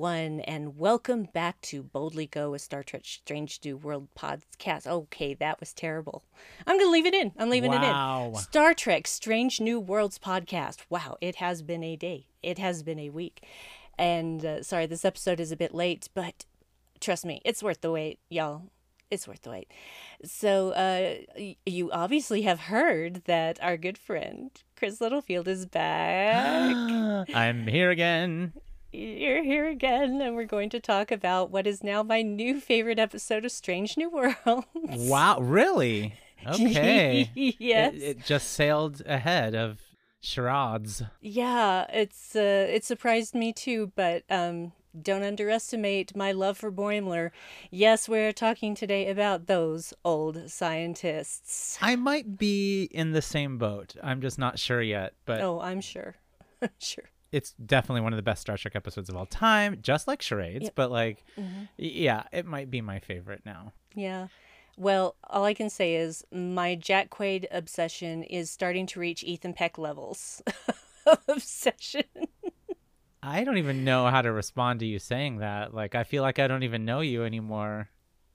Everyone, and welcome back to Boldly Go, a Star Trek Strange New World podcast. Okay, that was terrible. I'm going to leave it in. I'm leaving Wow. it in. Star Trek Strange New Worlds podcast. Wow, it has been a day. It has been a week. And uh, sorry, this episode is a bit late, but trust me, it's worth the wait, y'all. It's worth the wait. So, uh, you obviously have heard that our good friend Chris Littlefield is back. I'm here again. You're here again, and we're going to talk about what is now my new favorite episode of Strange New Worlds. Wow, really? Okay. yes. It, it just sailed ahead of charades. Yeah, it's uh, it surprised me too, but um, don't underestimate my love for Boimler. Yes, we're talking today about those old scientists. I might be in the same boat. I'm just not sure yet, but Oh, I'm sure. I'm sure. It's definitely one of the best Star Trek episodes of all time, just like charades, Yep. but like Mm-hmm. yeah, it might be my favorite now. Yeah. Well, all I can say is my Jack Quaid obsession is starting to reach Ethan Peck levels of obsession. I don't even know how to respond to you saying that. Like I feel like I don't even know you anymore.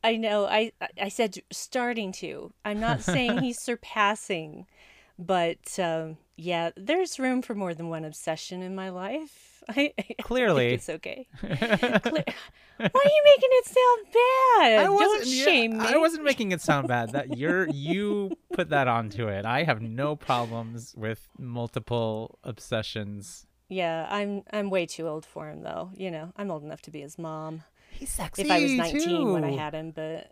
I know. I I said starting to. I'm not saying he's surpassing, but um, yeah, there's room for more than one obsession in my life. I, Clearly. it's okay. Cle- Why are you making it sound bad? I Don't wasn't yeah, shame me. I wasn't making it sound bad. That you're you put that onto it. I have no problems with multiple obsessions. Yeah, I'm I'm way too old for him though. You know, I'm old enough to be his mom. He's sexy If I was 19 when I had him, but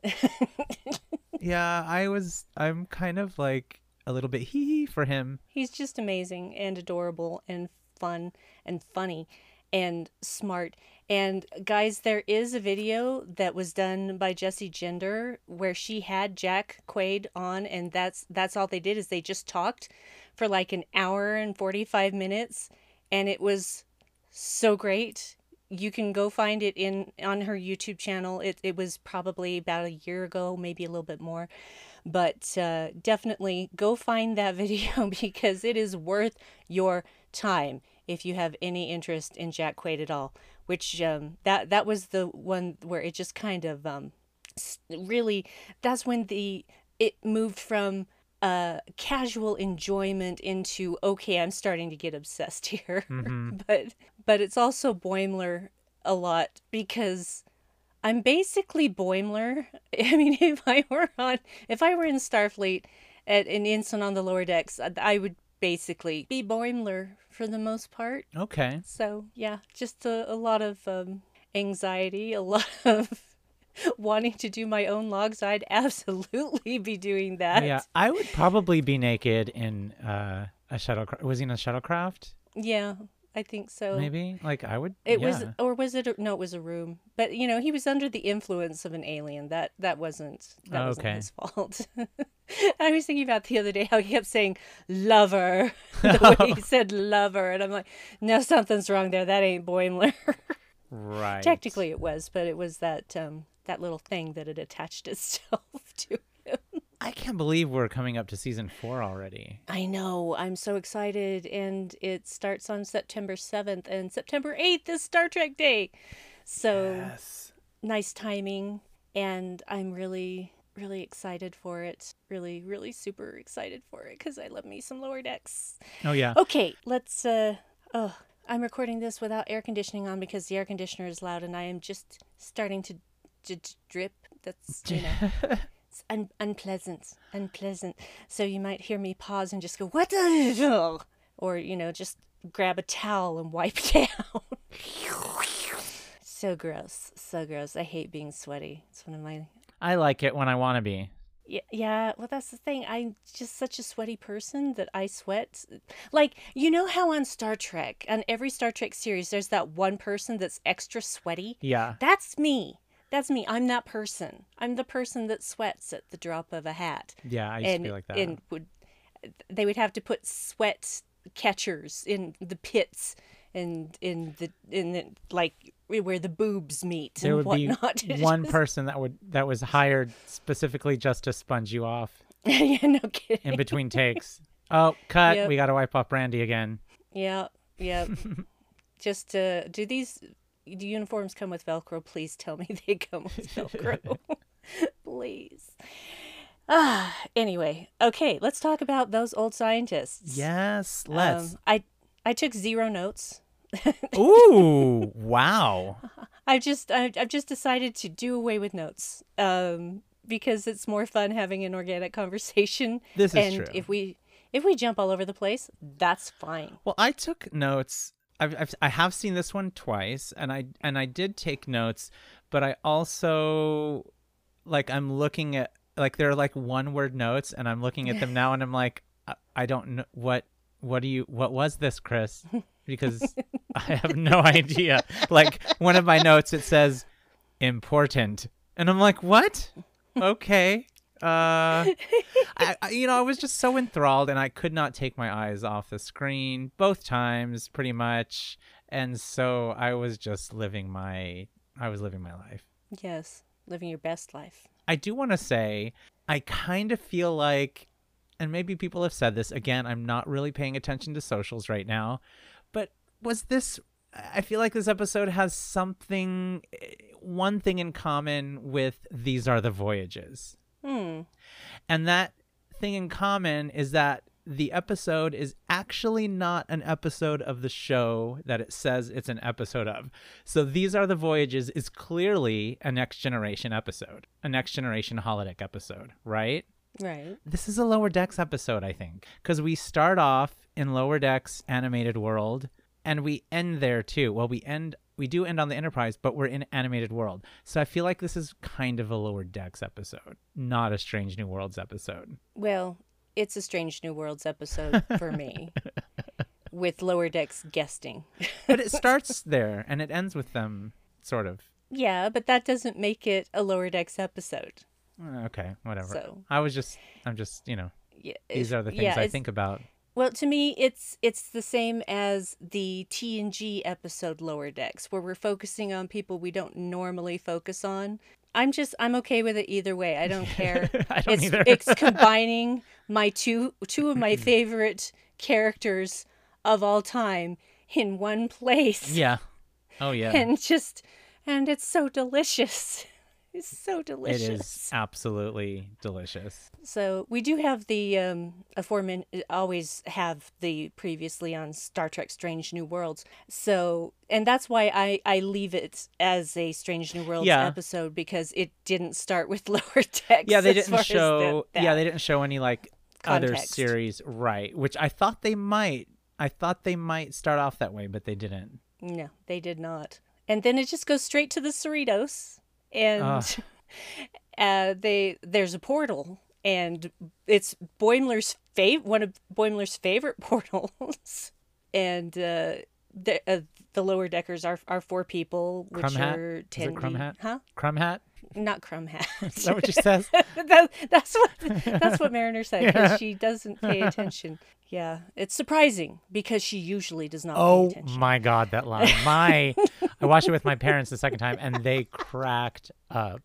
Yeah, I was. I'm kind of like a little bit hee hee for him. he's just amazing and adorable and fun and funny and smart. And guys, there is a video that was done by Jessie Gender where she had Jack Quaid on, and that's that's all they did is they just talked for like an hour and forty five minutes, and it was so great. You can go find it in on her YouTube channel. It it was probably about a year ago, maybe a little bit more but uh, definitely go find that video because it is worth your time if you have any interest in Jack Quaid at all. Which um, that that was the one where it just kind of um, really that's when the it moved from uh, casual enjoyment into okay, I'm starting to get obsessed here. but but it's also Boimler a lot because I'm basically Boimler. I mean, if I were on, if I were in Starfleet at an instant on the lower decks, I- I would basically be Boimler for the most part. Okay. So yeah, just a, a lot of um, anxiety, a lot of wanting to do my own logs. I'd absolutely be doing that. Yeah, I would probably be naked in uh, a shuttlecraft. Was he in a shuttlecraft? Yeah, I think so. Maybe. Like I would. It yeah. was, or was it? A, no, it was a room. But you know, he was under the influence of an alien. That that wasn't that wasn't Okay. his fault. I was thinking about the other day how he kept saying "lover," the way he said "lover," and I'm like, no, something's wrong there. That ain't Boimler. right. Technically, it was, but it was that um that little thing that had attached itself to. I can't believe we're coming up to season four already. I know. I'm so excited, and it starts on September 7th, and September 8th is Star Trek Day. So Yes. nice timing and i'm really really excited for it really really super excited for it because i love me some lower decks Oh yeah. okay let's uh oh i'm recording this without air conditioning on because the air conditioner is loud and i am just starting to, to, to drip that's you know it's un- unpleasant unpleasant so you might hear me pause and just go what the or you know just grab a towel and wipe down so gross so gross i hate being sweaty it's one of my I like it when I want to be. yeah, yeah, well, that's the thing. I'm just such a sweaty person that I sweat. Like, you know how on Star Trek, on every Star Trek series, there's that one person that's extra sweaty? Yeah. That's me. That's me. I'm that person. I'm the person that sweats at the drop of a hat. Yeah. I used and to be like that. and would they would have to put sweat catchers in the pits and in the in the like where the boobs meet there and would be whatnot. one person that would that was hired specifically just to sponge you off yeah, no kidding. in between takes. Oh, cut. Yep. We got to wipe off Brandi again. Yeah, yeah. Just to do these do uniforms come with Velcro? Please tell me they come with Velcro. Please. Ah, anyway, okay, let's talk about those old scientists. Yes, let's. Um, I I took zero notes. Ooh, wow. I've just I, I've just decided to do away with notes. Um, because it's more fun having an organic conversation. This is and true. if we if we jump all over the place, that's fine. Well, I took notes. I've, I've I have seen this one twice, and I and I did take notes, but I also like I'm looking at like they're like one word notes, and I'm looking at them now, and I'm like, I, I don't know what what do you what was this, Chris? Because I have no idea. Like one of my notes, it says important, and I'm like, what? Okay. Uh, I, I, you know, I was just so enthralled, and I could not take my eyes off the screen both times, pretty much. And so I was just living my, I was living my life. Yes, living your best life. I do want to say, I kind of feel like, and maybe people have said this again. I'm not really paying attention to socials right now, but was this? I feel like this episode has something, eh, one thing in common with these are the voyages. Hmm. And that thing in common is that the episode is actually not an episode of the show that it says it's an episode of. So These Are the Voyages is clearly a Next Generation episode, a Next Generation holodeck episode, right? Right. This is a Lower Decks episode, I think, because we start off in Lower Decks animated world and we end there too. Well, we end we do end on the Enterprise, but we're in animated world. So I feel like this is kind of a Lower Decks episode, not a Strange New Worlds episode. Well, it's a Strange New Worlds episode for me, with Lower Decks guesting. But it starts there and it ends with them, sort of. yeah, but that doesn't make it a Lower Decks episode. Uh, Okay, whatever. So- I was just, I'm just, you know, Yeah, these are the things yeah, I think about. Well, to me, it's it's the same as the TNG episode Lower Decks, where we're focusing on people we don't normally focus on. I'm just I'm okay with it either way. I don't care. I don't it's either. it's combining my two two of my favorite characters of all time in one place. Yeah. Oh yeah. And just and it's so delicious. It's so delicious. is absolutely delicious. So we do have the um, aforementioned, always have the previously on Star Trek: Strange New Worlds. So, and that's why I I leave it as a Strange New Worlds Yeah. episode because it didn't start with Lower Decks. Yeah, they didn't show. that- Yeah, they didn't show any like other series, right? Which I thought they might. I thought they might start off that way, but they didn't. No, they did not. And then it just goes straight to the Cerritos, and Ugh. uh, they there's a portal, and it's Boimler's fav- one of Boimler's favorite portals, and uh, the uh, the lower deckers are are four people, which Crumb are Tendi, Crumb Hat? huh? Crumb hat. Not Crumb Hat. Is that what she says? that, that's what that's what Mariner said because Yeah. she doesn't pay attention. Yeah, it's surprising because she usually does not Oh pay attention. my god, that line. My I watched it with my parents the second time and they cracked up.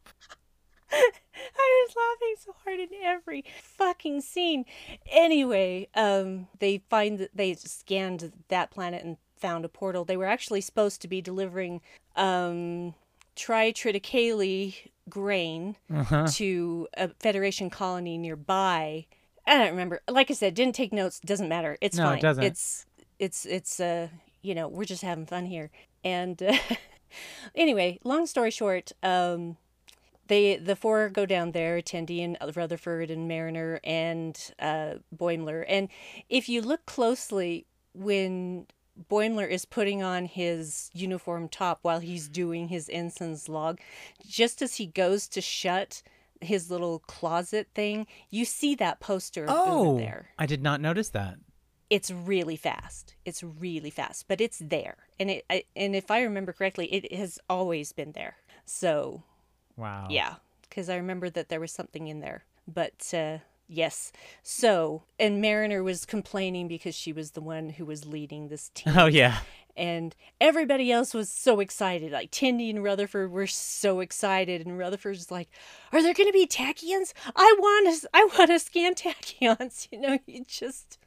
I was laughing so hard in every fucking scene. Anyway, um, they find that they scanned that planet and found a portal. They were actually supposed to be delivering um, tritriticale grain Uh-huh. to a Federation colony nearby. I don't remember. Like I said, didn't take notes. Doesn't matter. It's No, it fine. doesn't. It's it's it's uh you know we're just having fun here. And uh, anyway, long story short, um, they the four go down there Tendi and Rutherford and Mariner and uh, Boimler. And if you look closely, when Boimler is putting on his uniform top while he's doing his ensign's log, just as he goes to shut his little closet thing, you see that poster Oh, over there. I did not notice that. It's really fast. It's really fast, but it's there. And it I, and if I remember correctly, it has always been there. So Wow. yeah, because I remember that there was something in there. But uh, yes, so and Mariner was complaining because she was the one who was leading this team, Oh yeah. and everybody else was so excited. Like Tendi and Rutherford were so excited, and Rutherford's like, "Are there going to be tachyons? I want to, I want to scan tachyons." You know, he just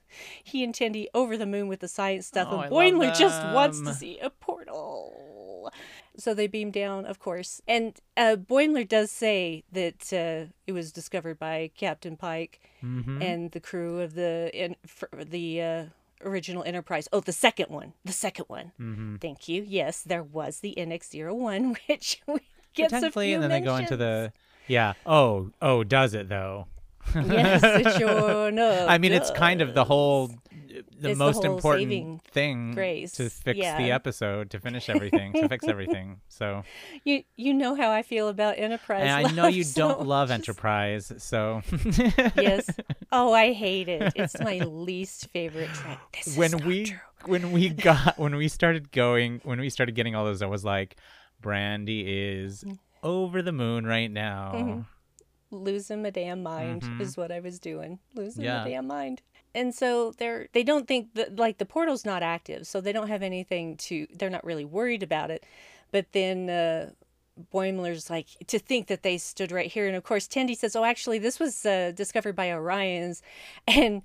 he and Tendi over the moon with the science stuff, Oh, and Boimler just wants to see a portal. So they beam down, of course, and uh, Boimler does say that uh, it was discovered by Captain Pike Mm-hmm. and the crew of the in, the uh, original Enterprise. Oh, the second one, the second one. Mm-hmm. Thank you. Yes, there was the NX-01, which gets a Technically, few and then they go into the yeah. Oh, oh, does it though? yes, it sure enough I mean, it's kind of the whole, the It's the most whole important thing grace, to fix the episode, to finish everything, to fix everything. So, You you know how I feel about Enterprise. and I know you so don't love Enterprise, so Yes. Oh, I hate it. It's my least favorite track. This is when we true. when we got when we started going when we started getting all those, I was like, Brandi is Mm. over the moon right now. Mhm. Losing my damn mind Mhm. is what I was doing. Losing Yeah. my damn mind. And so they're they don't think that like the portal's not active, so they don't have anything to they're not really worried about it. But then uh Boimler's like to think that they stood right here, and of course Tendi says, "Oh, actually, this was uh, discovered by Orions," and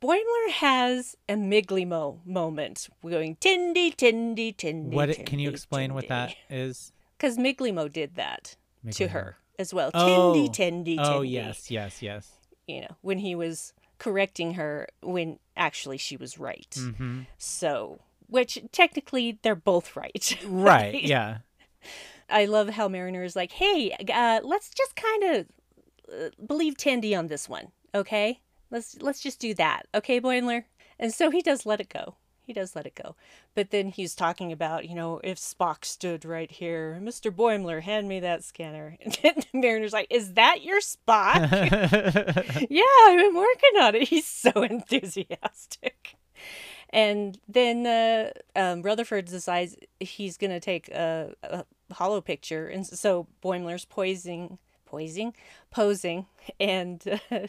Boimler has a Migleemo moment, going Tendi, Tendi, Tendi. What it- can you explain what that is? Because Migleemo did that to her as well. Oh. Tendi, Tendi, Tendi. Oh yes, yes, yes. You know, when he was correcting her when actually she was right. hmm So, which technically they're both right. Right. Yeah. I love how Mariner is like, hey, uh, let's just kind of uh, believe Tendi on this one, okay? Let's let's just do that, okay, Boimler? And so he does let it go. He does let it go. But then he's talking about, you know, if Spock stood right here, Mr. Boimler, hand me that scanner. And then Mariner's like, is that your Spock? yeah, I've been working on it. He's so enthusiastic. And then uh, um, Rutherford decides he's going to take a, a hollow picture. And so Boimler's poising, poising, posing, and uh,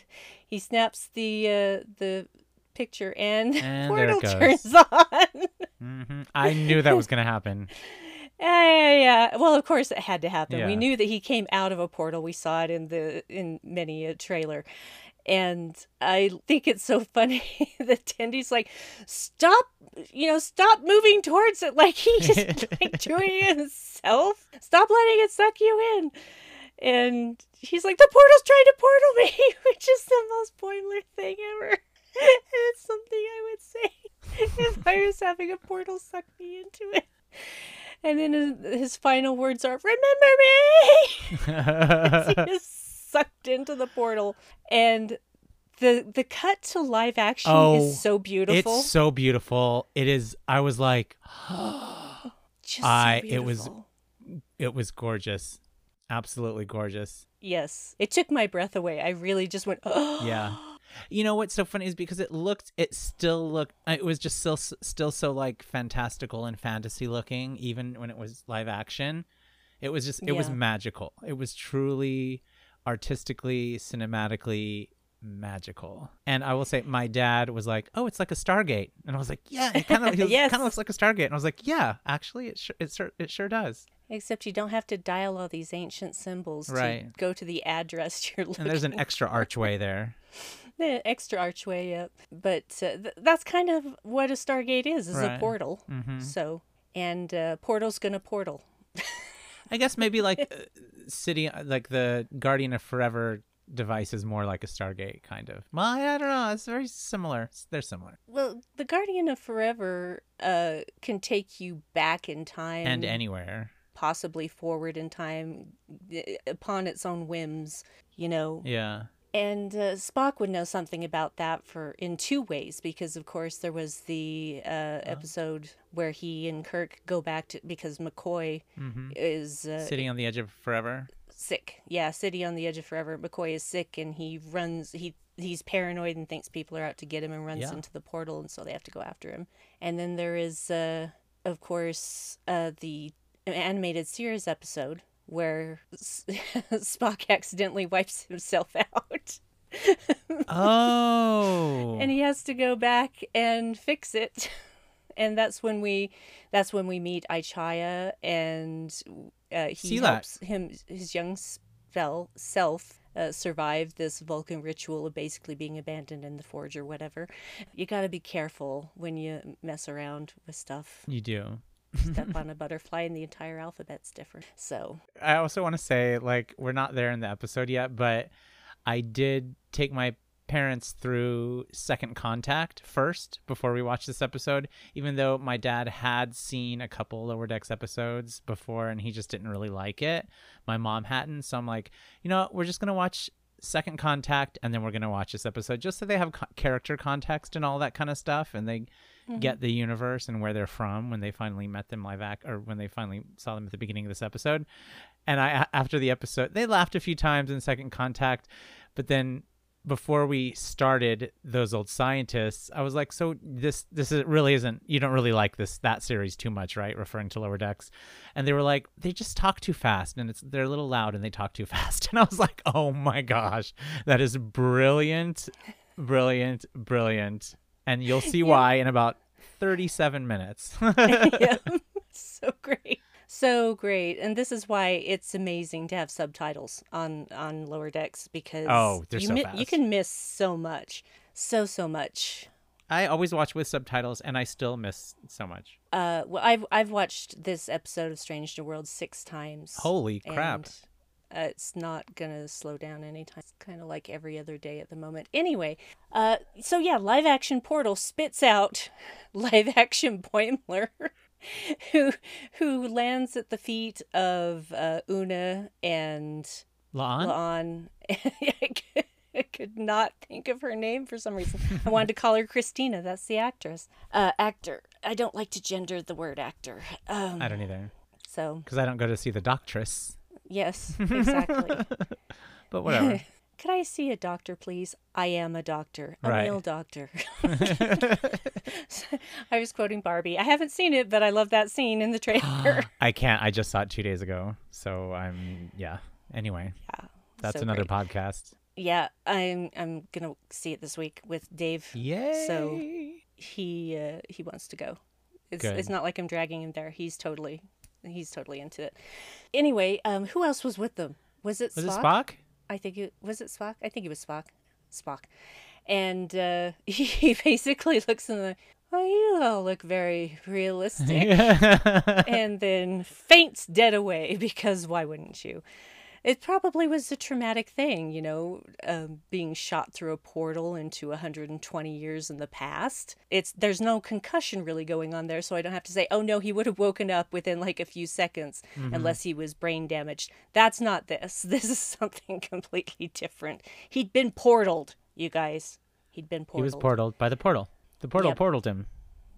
he snaps the uh, the picture, and, And portal turns on. hmm I knew that was gonna happen. Yeah, yeah, yeah. Well, of course it had to happen. We knew that he came out of a portal. We saw it in the in many a trailer. And I think it's so funny that Tendi's like, stop, you know, stop moving towards it like he's like doing it himself. Stop letting it suck you in. And he's like, the portal's trying to portal me, which is the most Boimler thing ever. It's something I would say if I was having a portal suck me into it. And then his, his final words are, "Remember me." he is sucked into the portal, and the the cut to live action Oh, is so beautiful. It's so beautiful. It is. I was like, Just so I- it was- it was gorgeous, absolutely gorgeous. yes. It took my breath away. I really just went, "Oh." Yeah. You know what's so funny is because it looked, it still looked, uh, it was just still, still so like fantastical and fantasy looking, even when it was live action. It was just, it was magical. It was truly artistically, cinematically magical. And I will say, my dad was like, "Oh, it's like a Stargate," and I was like, "Yeah, it kind of, Yes. kind of looks like a Stargate." And I was like, "Yeah, actually, it sure, it sure, it sure does." Except you don't have to dial all these ancient symbols Right. to go to the address you're looking And there's an extra archway there. The extra archway, up. But uh, th- that's kind of what a Stargate is, is a Right. portal. hmm So, and uh, portal's gonna portal. I guess maybe like uh, city, like the Guardian of Forever device is more like a Stargate kind of. Well, I don't know. It's very similar. They're similar. Well, the Guardian of Forever uh, can take you back in time And anywhere. possibly forward in time uh, upon its own whims, you know. Yeah. And uh, Spock would know something about that for in two ways because, of course, there was the uh, episode where he and Kirk go back to because McCoy hmm is uh, Sitting on the edge of forever. sick. Yeah, City on the Edge of Forever. McCoy is sick and he runs he he's paranoid and thinks people are out to get him and runs Yeah. into the portal and so they have to go after him. And then there is uh of course uh the animated series episode where Spock accidentally wipes himself out. Oh. and he has to go back and fix it and that's when we that's when we meet I-Chaya and uh, he Selek. helps him his young spell self uh, survive this Vulcan ritual of basically being abandoned in the forge or whatever. You got to be careful when you mess around with stuff. You do. Step on a butterfly and the entire alphabet's different. So, I also want to say, like, we're not there in the episode yet, but I did take my parents through Second Contact first before we watched this episode, even though my dad had seen a couple Lower Decks episodes before and he just didn't really like it. My mom hadn't. So I'm like, you know, we're just going to watch Second Contact and then we're going to watch this episode just so they have co- character context and all that kind of stuff and they mm-hmm. get the universe and where they're from when they finally met them live act or when they finally saw them at the beginning of this episode. And I after the episode, they laughed a few times in Second Contact, but then before we started those old scientists i was like so this this is, really isn't you don't really like this that series too much right referring to lower decks and they were like they just talk too fast and it's they're a little loud and they talk too fast and i was like oh my gosh that is brilliant brilliant brilliant and you'll see yeah. why in about 37 minutes. Yeah. So great. So great. And this is why it's amazing to have subtitles on on lower decks because oh they're you, so mi- fast. you can miss so much. So so much. I always watch with subtitles and i still miss so much. Uh well i've i've watched this episode of strange new world six times. Holy crap uh, it's not gonna slow down anytime. It's kind of like every other day at the moment. Anyway, uh, so yeah, live action Portal spits out live action Boimler. who who lands at the feet of uh, Una and La'an. La'an. I could not think of her name for some reason. I wanted to call her Christina. That's the actress. Uh, actor. I don't like to gender the word actor. Um, I don't either. So. Because I don't go to see the doctress. Yes, exactly. but whatever. Could I see a doctor, please? I am a doctor, a Right. male doctor. I was quoting Barbie. I haven't seen it, but I love that scene in the trailer. I can't. I just saw it two days ago. So I'm, yeah. Anyway, yeah, that's so another great. podcast. Yeah, I'm I'm gonna see it this week with Dave. Yay. So he uh, he wants to go. It's Good. it's not like I'm dragging him there. He's totally he's totally into it. Anyway, um, who else was with them? Was it was Spock? it Spock? I think it was it Spock. I think it was Spock. Spock, and uh, he basically looks in the. Oh, you all look very realistic, and then faints dead away because why wouldn't you? It probably was a traumatic thing, you know, um, being shot through a portal into 120 years in the past. It's there's no concussion really going on there, so I don't have to say, oh no, he would have woken up within like a few seconds Mm-hmm. unless he was brain damaged. That's not this. This is something completely different. He'd been portaled, you guys. He'd been portaled. He was portaled by the portal. The portal Yep. portaled him.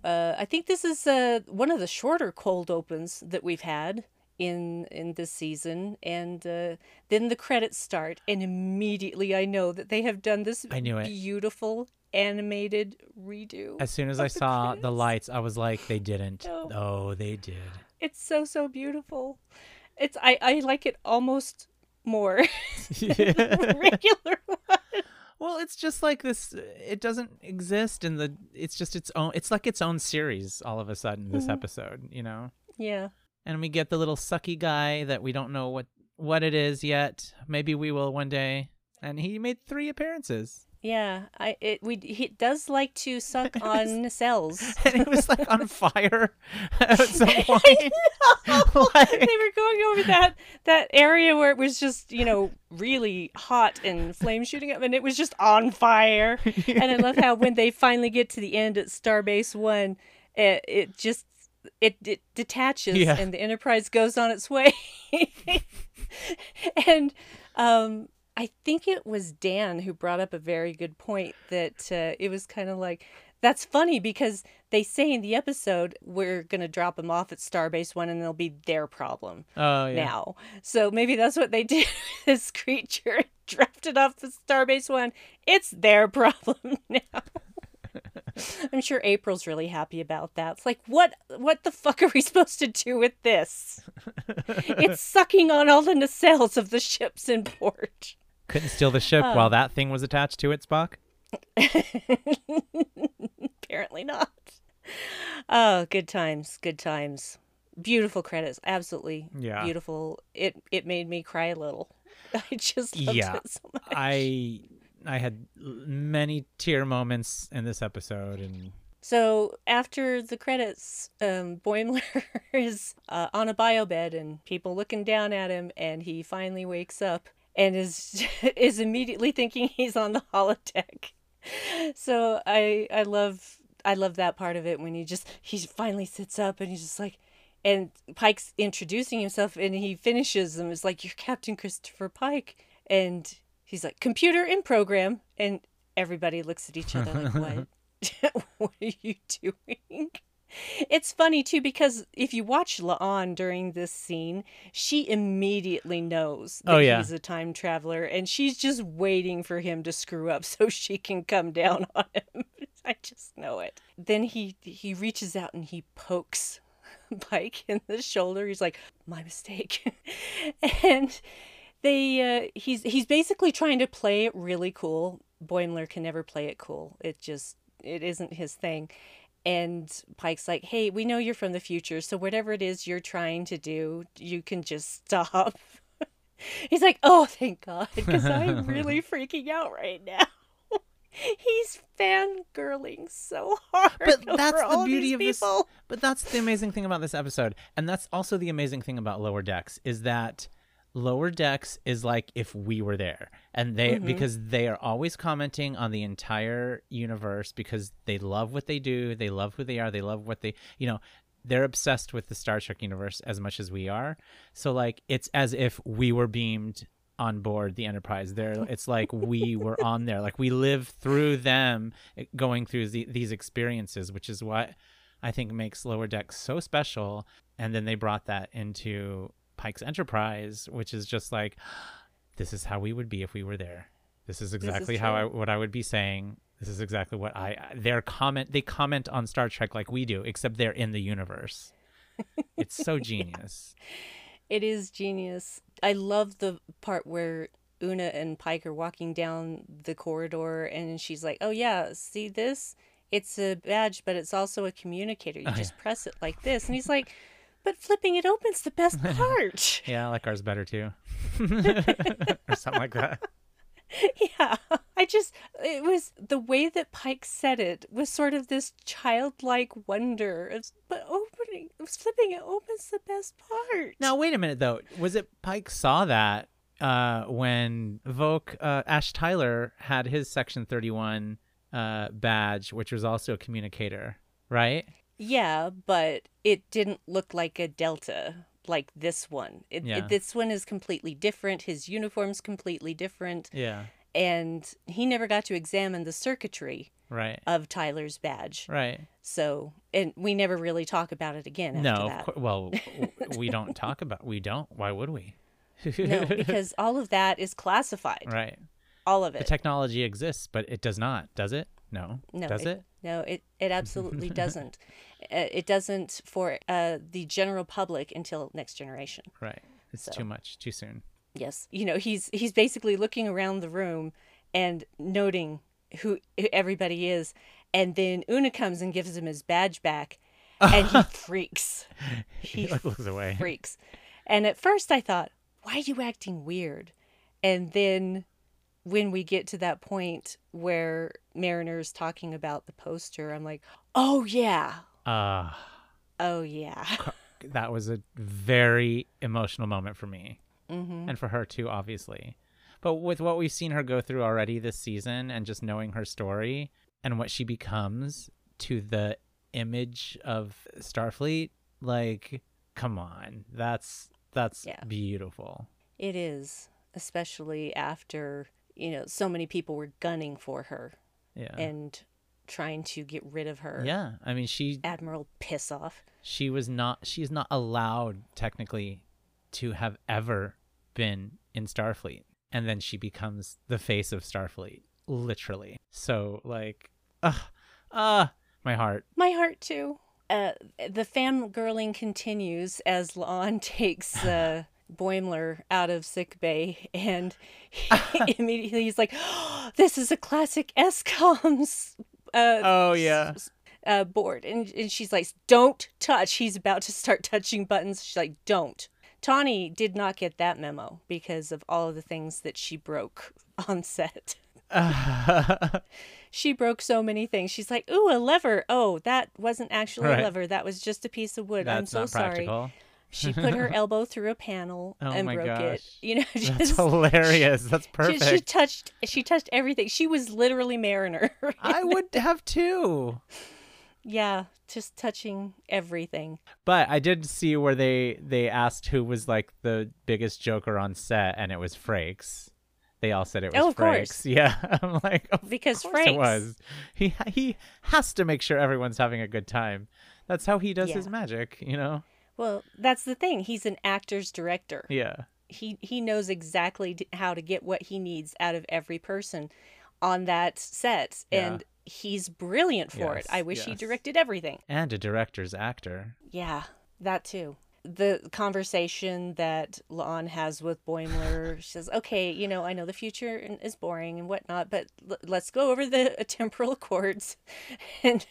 Uh, I think this is uh, one of the shorter cold opens that we've had in in this season, and uh, then the credits start, and immediately I know that they have done this I knew it. beautiful animated redo. As soon as I the saw the lights, I was like, they didn't. No. Oh, they did. It's so so beautiful. It's I I like it almost more than regular one. Well, it's just like this. It doesn't exist in the. It's just its own. It's like its own series. All of a sudden, this Mhm. episode, you know, Yeah. And we get the little sucky guy that we don't know what what it is yet. Maybe we will one day. And he made three appearances, Yeah, I it we he does like to suck on cells. and it was like on fire at some point. Like- they were going over that that area where it was just you know really hot and flames shooting up, and it was just on fire. And I love how when they finally get to the end at Starbase One, it, it just it, it detaches Yeah. and the Enterprise goes on its way. and um, I think it was Dan who brought up a very good point that uh, it was kind of like that's funny because they say in the episode we're gonna drop them off at Starbase One and it'll be their problem oh yeah. now. So maybe that's what they did. this creature drafted off the Starbase One. It's their problem now. I'm sure April's really happy about that. It's like, what what the fuck are we supposed to do with this? it's sucking on all the nacelles of the ships in port. Couldn't steal the ship Oh. while um. that thing was attached to it, Spock. Apparently not. Oh, good times, good times. Beautiful credits, absolutely Yeah. beautiful. It it made me cry a little. I just loved Yeah. it so much. I I had many tear moments in this episode, and So after the credits, um, Boimler is uh, on a bio bed and people looking down at him, and he finally wakes up and is is immediately thinking he's on the holodeck. So I I love I love that part of it when he just he finally sits up and he's just like. And Pike's introducing himself, and he finishes them. It's like, You're Captain Christopher Pike. And he's like, Computer in program. And everybody looks at each other like, What? what are you doing? It's funny too because if you watch La'an during this scene, she immediately knows that Oh, yeah. he's a time traveler and she's just waiting for him to screw up so she can come down on him. I just know it. Then he he reaches out and he pokes Pike in the shoulder. He's like, "My mistake." and they uh, he's he's basically trying to play it really cool. Boimler can never play it cool. It just it isn't his thing. And Pike's like, "Hey, we know you're from the future, so whatever it is you're trying to do, you can just stop." He's like, "Oh, thank God, because I'm really freaking out right now." He's fangirling so hard. but that's the beauty of this people. but that's the amazing thing about this episode and that's also the amazing thing about lower decks is that lower decks is like if we were there. And they Mm-hmm. because they are always commenting on the entire universe because they love what they do they love who they are they love what they you know they're obsessed with the star trek universe as much as we are. So like it's as if we were beamed on board the enterprise. There it's like we were on there. Like we live through them eh, going through the, these experiences which is what i think makes lower decks so special. And then they brought that into pike's enterprise which is just like this is how we would be if we were there this is exactly how I, what i would be saying this is exactly what i their comment they comment on star trek like we do except they're in the universe it's so genius It is genius. I love the part where Una and Pike are walking down the corridor and she's like, "Oh yeah, see this? It's a badge, but it's also a communicator. You oh, just press it like this." And he's like, "But flipping it open's the best part." yeah i like ours better too or something like that yeah. I just it was the way that Pike said it was sort of this childlike wonder. It's, but opening flipping it open's the best part. Now wait a minute though. Was it Pike saw that uh, when Voq uh, Ash Tyler had his Section Thirty One uh, badge, which was also a communicator, right? Yeah, but it didn't look like a Delta like this one. It, Yeah. it- this one is completely different. His uniform's completely different. Yeah. And he never got to examine the circuitry Right. of Tyler's badge. Right. So, and we never really talk about it again after No. That. cour- well, we don't talk about. We don't. Why would we? no, because all of that is classified. right. All of it. The technology exists, but it does not. Does it? No. No, Does it? No, it, it absolutely doesn't. Uh, it doesn't for uh, the general public until next generation. Right. It's So. too much. Too soon. Yes, you know he's he's basically looking around the room and noting who, who everybody is, and then Una comes and gives him his badge back, and he freaks. He He looks away. freaks, and at first I thought, why are you acting weird? And then when we get to that point where Mariner's talking about the poster, I'm like, oh yeah, Uh oh yeah. that was a very emotional moment for me. Hmm and for her too obviously. But with what we've seen her go through already this season and just knowing her story and what she becomes to the image of starfleet like come on. That's that's Yeah. beautiful. It is, especially after, you know, so many people were gunning for her yeah and trying to get rid of her. yeah i mean she Admiral piss off. she was not she's not allowed technically to have ever been in starfleet and then she becomes the face of starfleet literally so like uh uh my heart My heart too. Uh, the fangirling continues as La'an takes uh, Boimler out of sick bay, and he, immediately he's like, "This is a classic SCOM's uh, oh yeah uh, board," and, and she's like, "Don't touch." He's about to start touching buttons. She's like, "Don't Tawny did not get that memo because of all of the things that she broke on set. she broke so many things. She's like, "Ooh, a lever. Oh, that wasn't actually Right. a lever. That was just a piece of wood. I'm so sorry." practical. She put her elbow through a panel Oh and broke it. You know, That's just hilarious. That's perfect. she touched she touched everything. She was literally Mariner. I would have too. yeah, just touching everything. But I did see where they they asked who was like the biggest joker on set, and it was Frakes. They all said it was Oh, of Frakes. course. Yeah, I'm like, of Because course it Frakes. was. He he has to make sure everyone's having a good time. That's how he does his magic, you know. Well, that's the thing. He's an actor's director. Yeah, He he knows exactly how to get what he needs out of every person on that set, Yeah. and he's brilliant for it. I wish he directed everything. and a director's actor. Yeah, that too. The conversation that La'an has with Boimler, she says, "Okay, you know, I know the future is boring and whatnot, but l- let's go over the uh, temporal accords and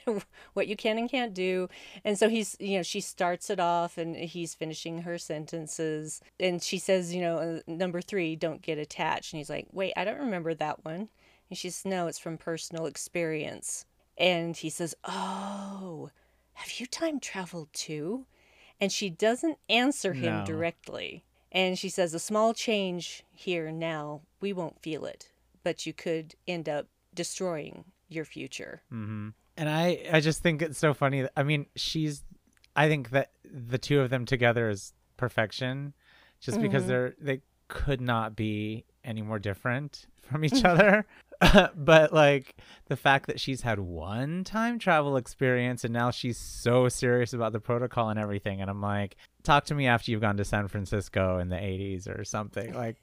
what you can and can't do." And so he's, you know, she starts it off, and he's finishing her sentences, and she says, "You know, uh, number three, don't get attached." And he's like, "Wait, I don't remember that one." And she says, "No, it's from personal experience." And he says, "Oh." Have you time traveled too? And she doesn't answer him No. directly. And she says, A small change here now, we won't feel it, but you could end up destroying your future. hmm And I, I just think it's so funny. that- I mean, she's, I think that the two of them together is perfection, just because Mhm. they're they could not be any more different from each other. but like the fact that she's had one time travel experience and now she's so serious about the protocol and everything, and I'm like, talk to me after you've gone to San Francisco in the 80s or something. Like,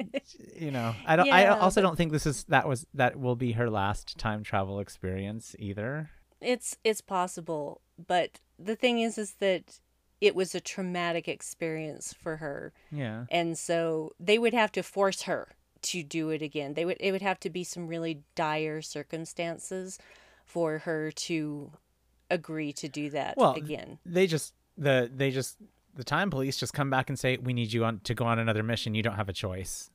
you know, I don't. I also but- don't think this is that was that will be her last time travel experience either. It's it's possible, but the thing is is that it was a traumatic experience for her. Yeah. And so they would have to force her to do it again. They would it would have to be some really dire circumstances for her to agree to do that Well, again. They just the they just the time police just come back and say we need you on to go on another mission. You don't have a choice.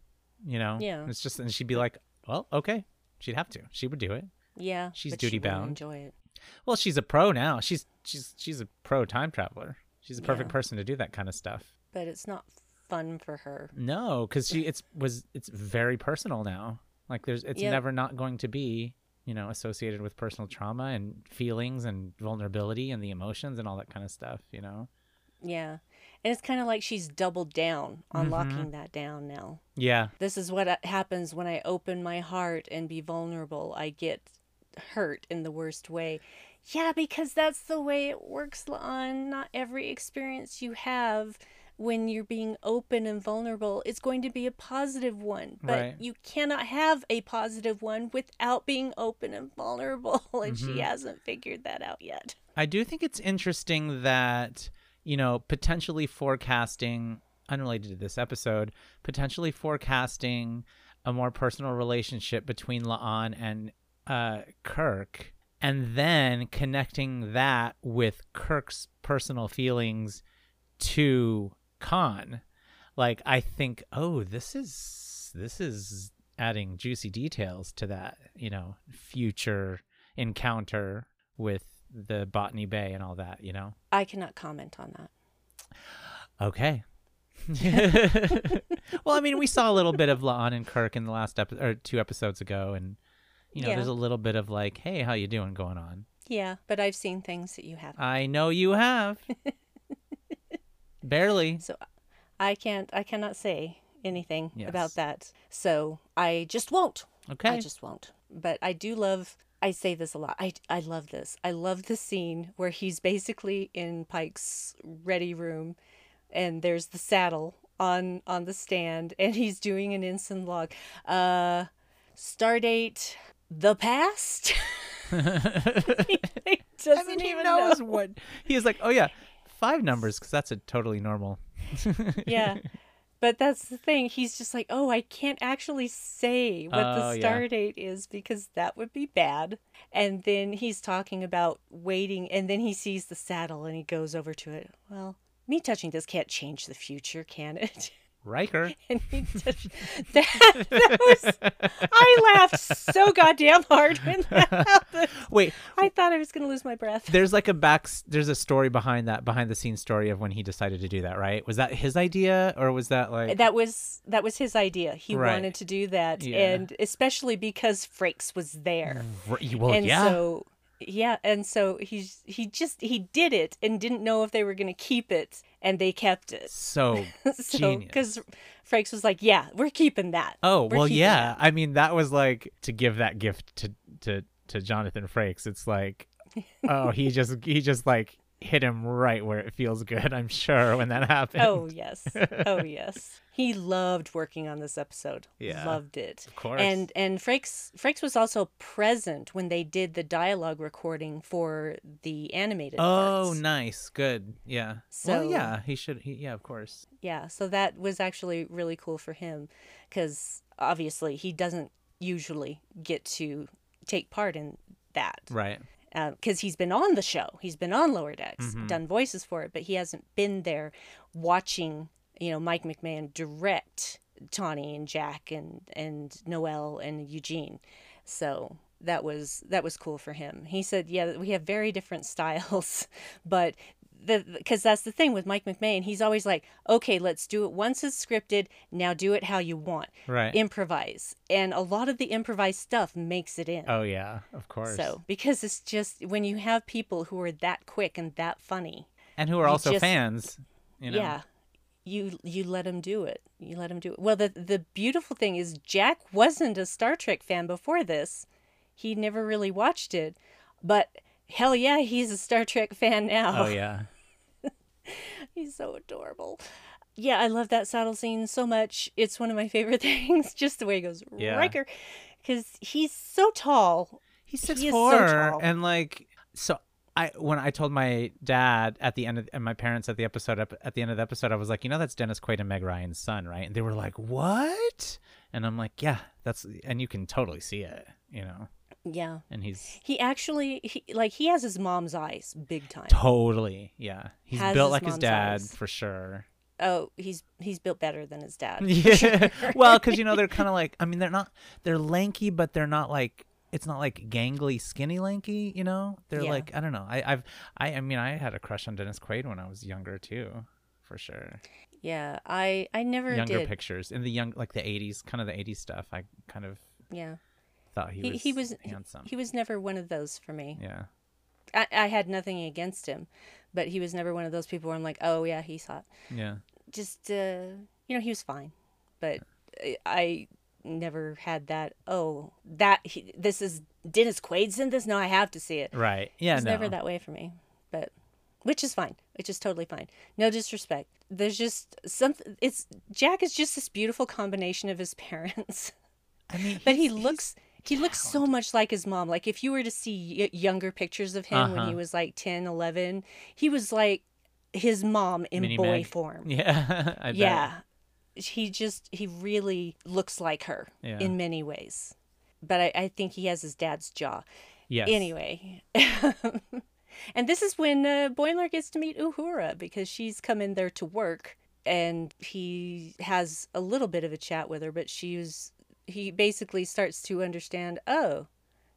You know. Yeah. It's just and she'd be like, well, okay. She'd have to. She would do it. Yeah, She's she duty wouldn't bound. Enjoy it. Well, she's a pro now. She's she's she's a pro time traveler. She's a perfect Yeah. person to do that kind of stuff. but it's not fun for her. No, because she it's was it's very personal now. Like there's it's Yep. never not going to be you know associated with personal trauma and feelings and vulnerability and the emotions and all that kind of stuff. You know. Yeah. And it's kind of like she's doubled down on Mhm. locking that down now. Yeah. This is what uh, happens when I open my heart and be vulnerable. I get hurt in the worst way. Yeah, because that's the way it works, La'an. Not every experience you have when you're being open and vulnerable is going to be a positive one. But Right. you cannot have a positive one without being open and vulnerable. And Mhm. she hasn't figured that out yet. I do think it's interesting that, you know, potentially forecasting, unrelated to this episode, potentially forecasting a more personal relationship between La'an and uh, Kirk, and then connecting that with Kirk's personal feelings to Khan. Like, I think, oh, this is this is adding juicy details to that, you know, future encounter with the Botany Bay and all that, you know? I cannot comment on that. Okay. well, I mean, we saw a little bit of La'an and Kirk in the last episode or two episodes ago, and you know, Yeah. there's a little bit of like, "Hey, how you doing?" going on. Yeah, but I've seen things that you haven't. I know you have. Barely. So I can't I cannot say anything Yes. about that. So I just won't. Okay. I just won't. But I do love I say this a lot. I I love this. I love the scene where he's basically in Pike's ready room and there's the saddle on on the stand and he's doing an instant log. Uh Stardate the past? he I doesn't mean, he even knows know. what he was like. Oh yeah, five numbers because that's a totally normal. yeah. But that's the thing. He's just like, oh, I can't actually say what Oh, the yeah. date is because that would be bad. And then he's talking about waiting, and then he sees the saddle and he goes over to it. Well, me touching this can't change the future, can it? Riker. And he touched that, that was I laughed so goddamn hard when that happened. Wait, I thought I was gonna lose my breath. there's like a back there's a story behind that behind the scenes story of when he decided to do that, right? Was that his idea or was that like That was that was his idea. He Right. wanted to do that, Yeah. and especially because Frakes was there, well, and yeah. so yeah, and so he's he just he did it and didn't know if they were gonna keep it, and they kept it. so so Genius. because Frakes was like, yeah, we're keeping that. Oh We're well, yeah. I mean, that was like to give that gift to to to Jonathan Frakes. It's like, oh, he just he just like hit him right where it feels good. I'm sure when that happened. Oh yes, oh yes. He loved working on this episode. Yeah. loved it. of course. And and Frakes Frakes was also present when they did the dialogue recording for the animated. oh, parts. nice, good, yeah. So- well, yeah, he should. He, yeah, of course. Yeah, so that was actually really cool for him because obviously he doesn't usually get to take part in that Right. Because he's been on the show. He's been on Lower Decks, Mhm. done voices for it, but he hasn't been there watching, you know, Mike McMahan direct Tawny and Jack and and Noel and Eugene. So that was that was cool for him. He said, "Yeah, we have very different styles, but the because that's the thing with Mike McMahan. He's always like, okay, let's do it once it's scripted. Now do it how you want. Right. Improvise, and a lot of the improvised stuff makes it in. oh yeah, of course. So, because it's just when you have people who are that quick and that funny, and who are also just- fans. You know. yeah, you you let them do it. You let them do it. Well, the the beautiful thing is Jack wasn't a Star Trek fan before this. He never really watched it, but hell yeah, he's a Star Trek fan now. Oh yeah. He's so adorable. Yeah, I love that saddle scene so much. It's one of my favorite things. Just the way he goes, Yeah. Riker, because he's so tall. He's He six so four, tall. and like so. I when I told my dad at the end of and my parents at the episode at the end of the episode, I was like, you know, that's Dennis Quaid and Meg Ryan's son, right? And they were like, what? And I'm like, yeah, that's and you can totally see it, you know. Yeah. And he's He actually, he, like, he has his mom's eyes big time. totally, yeah, he's Has built his like his mom's dad eyes. for sure. Oh, he's he's built better than his dad. Yeah, well, because you know they're kind of like, I mean, they're not they're lanky, but they're not like it's not like gangly, skinny, lanky. You know, they're Yeah. like I don't know. I, I've I I mean I had a crush on Dennis Quaid when I was younger too, for sure. Yeah, I I never younger did. pictures in the young like the '80s, kind of the '80s stuff. I kind of Yeah, thought he, he was he was handsome. he was never one of those for me. yeah, I, I had nothing against him, but he was never one of those people where I'm like, oh yeah, he's hot. yeah. Just uh, you know, he was fine, but I- I never had that. Oh, that he, this is Dennis Quaid's in this. No, I have to see it. Right. Yeah. it's no. never that way for me, but which is fine. Which is totally fine. No disrespect. There's just something. It's Jack is just this beautiful combination of his parents, I mean, but he looks. He looks so much like his mom. Like if you were to see y- younger pictures of him when Uh-huh. he was like 10, 11, he was like his mom in Mini boy Meg. form. Yeah. I bet. Yeah. He just he really looks like her Yeah. in many ways. But I, I think he has his dad's jaw. Yes. Anyway. and this is when uh, gets to meet Uhura because she's come in there to work and he has a little bit of a chat with her, but she's he basically starts to understand, oh,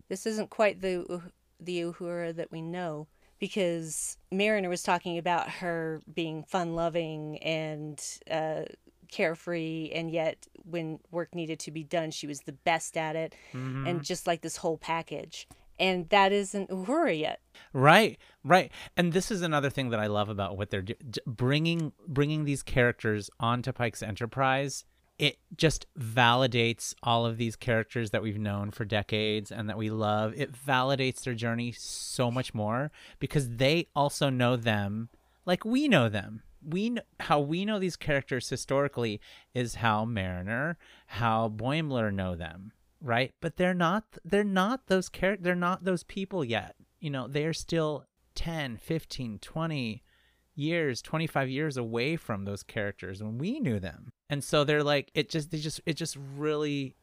this isn't quite the the Uhura that we know because Mariner was talking about her being fun loving and uh, carefree, and yet when work needed to be done, she was the best at it, Mhm. and just like this whole package. And that isn't Uhura yet. Right, right, and this is another thing that I love about what they're doing, bringing bringing these characters onto Pike's Enterprise. It just validates all of these characters that we've known for decades and that we love. It validates their journey so much more because they also know them like we know them. We kn- how we know these characters historically is how Mariner, how Boimler know them, right? But they're not they're not those char- they're not those people yet. You know, they're still 10, 15, 20 years, 25 years away from those characters when we knew them. And so they're like it just they just it just really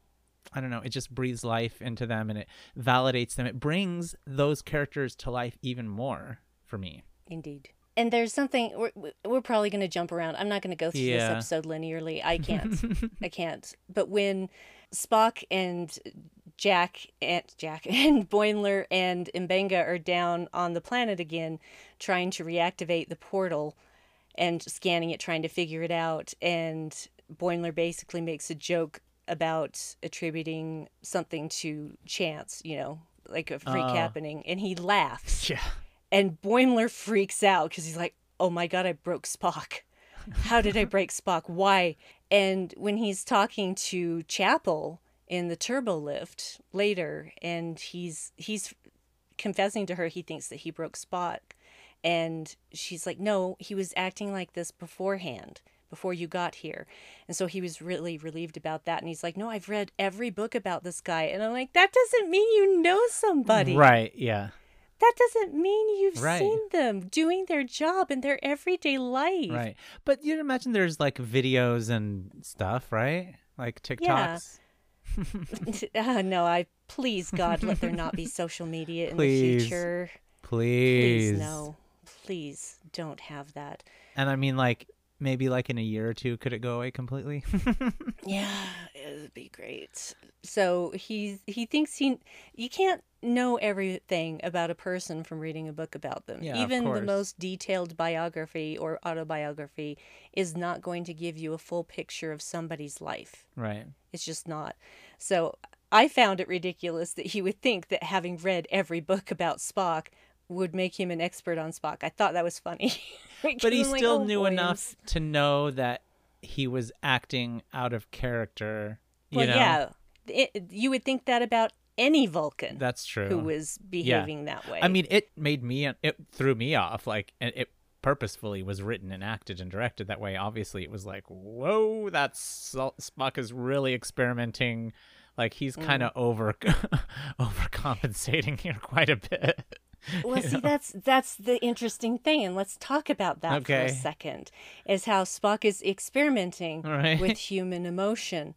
I don't know, it just breathes life into them and it validates them. It brings those characters to life even more for me. Indeed. and there's something we're, we're probably going to jump around. I'm not going to go through this episode linearly. I can't. I can't. But when Spock and Jack and Jack and Boimler and Mbenga are down on the planet again, trying to reactivate the portal and scanning it, trying to figure it out, and Boimler basically makes a joke about attributing something to chance, you know, like a freak Oh. happening, and he laughs. Yeah. And Boimler freaks out because he's like, oh my god, I broke Spock. How did I break Spock? Why? And when he's talking to Chapel in the turbo lift later, and he's he's confessing to her he thinks that he broke Spock, and she's like, no, he was acting like this beforehand. Before you got here. And so he was really relieved about that. And he's like, No, I've read every book about this guy. And I'm like, That doesn't mean you know somebody Right. Yeah. That doesn't mean you've Right. seen them doing their job in their everyday life. Right. But you'd imagine there's like videos and stuff, right? Like Yeah. TikToks. uh, no, I please God let there not be social media in Please. the future. Please. Please no. Please don't have that. And I mean, like maybe like in a year or two, could it go away completely? Yeah, it would be great. So he's he thinks he you can't know everything about a person from reading a book about them. Yeah, Even the most detailed biography or autobiography is not going to give you a full picture of somebody's life. right. It's just not. So I found it ridiculous that he would think that having read every book about Spock would make him an expert on Spock. I thought that was funny. But he like, still "Oh, knew boy, I'm enough to know that he was acting out of character. You Well, know? yeah, it, you would think that about any Vulcan That's true. who was behaving that way. I mean, it made me it threw me off. Like, and it purposefully was written and acted and directed that way. Obviously, it was like, whoa, that's Sal- Spock is really experimenting. Like he's Mm. kind of over overcompensating here quite a bit. well, you see, know? that's that's the interesting thing, and let's talk about that for a second. Is how Spock is experimenting right. with human emotion,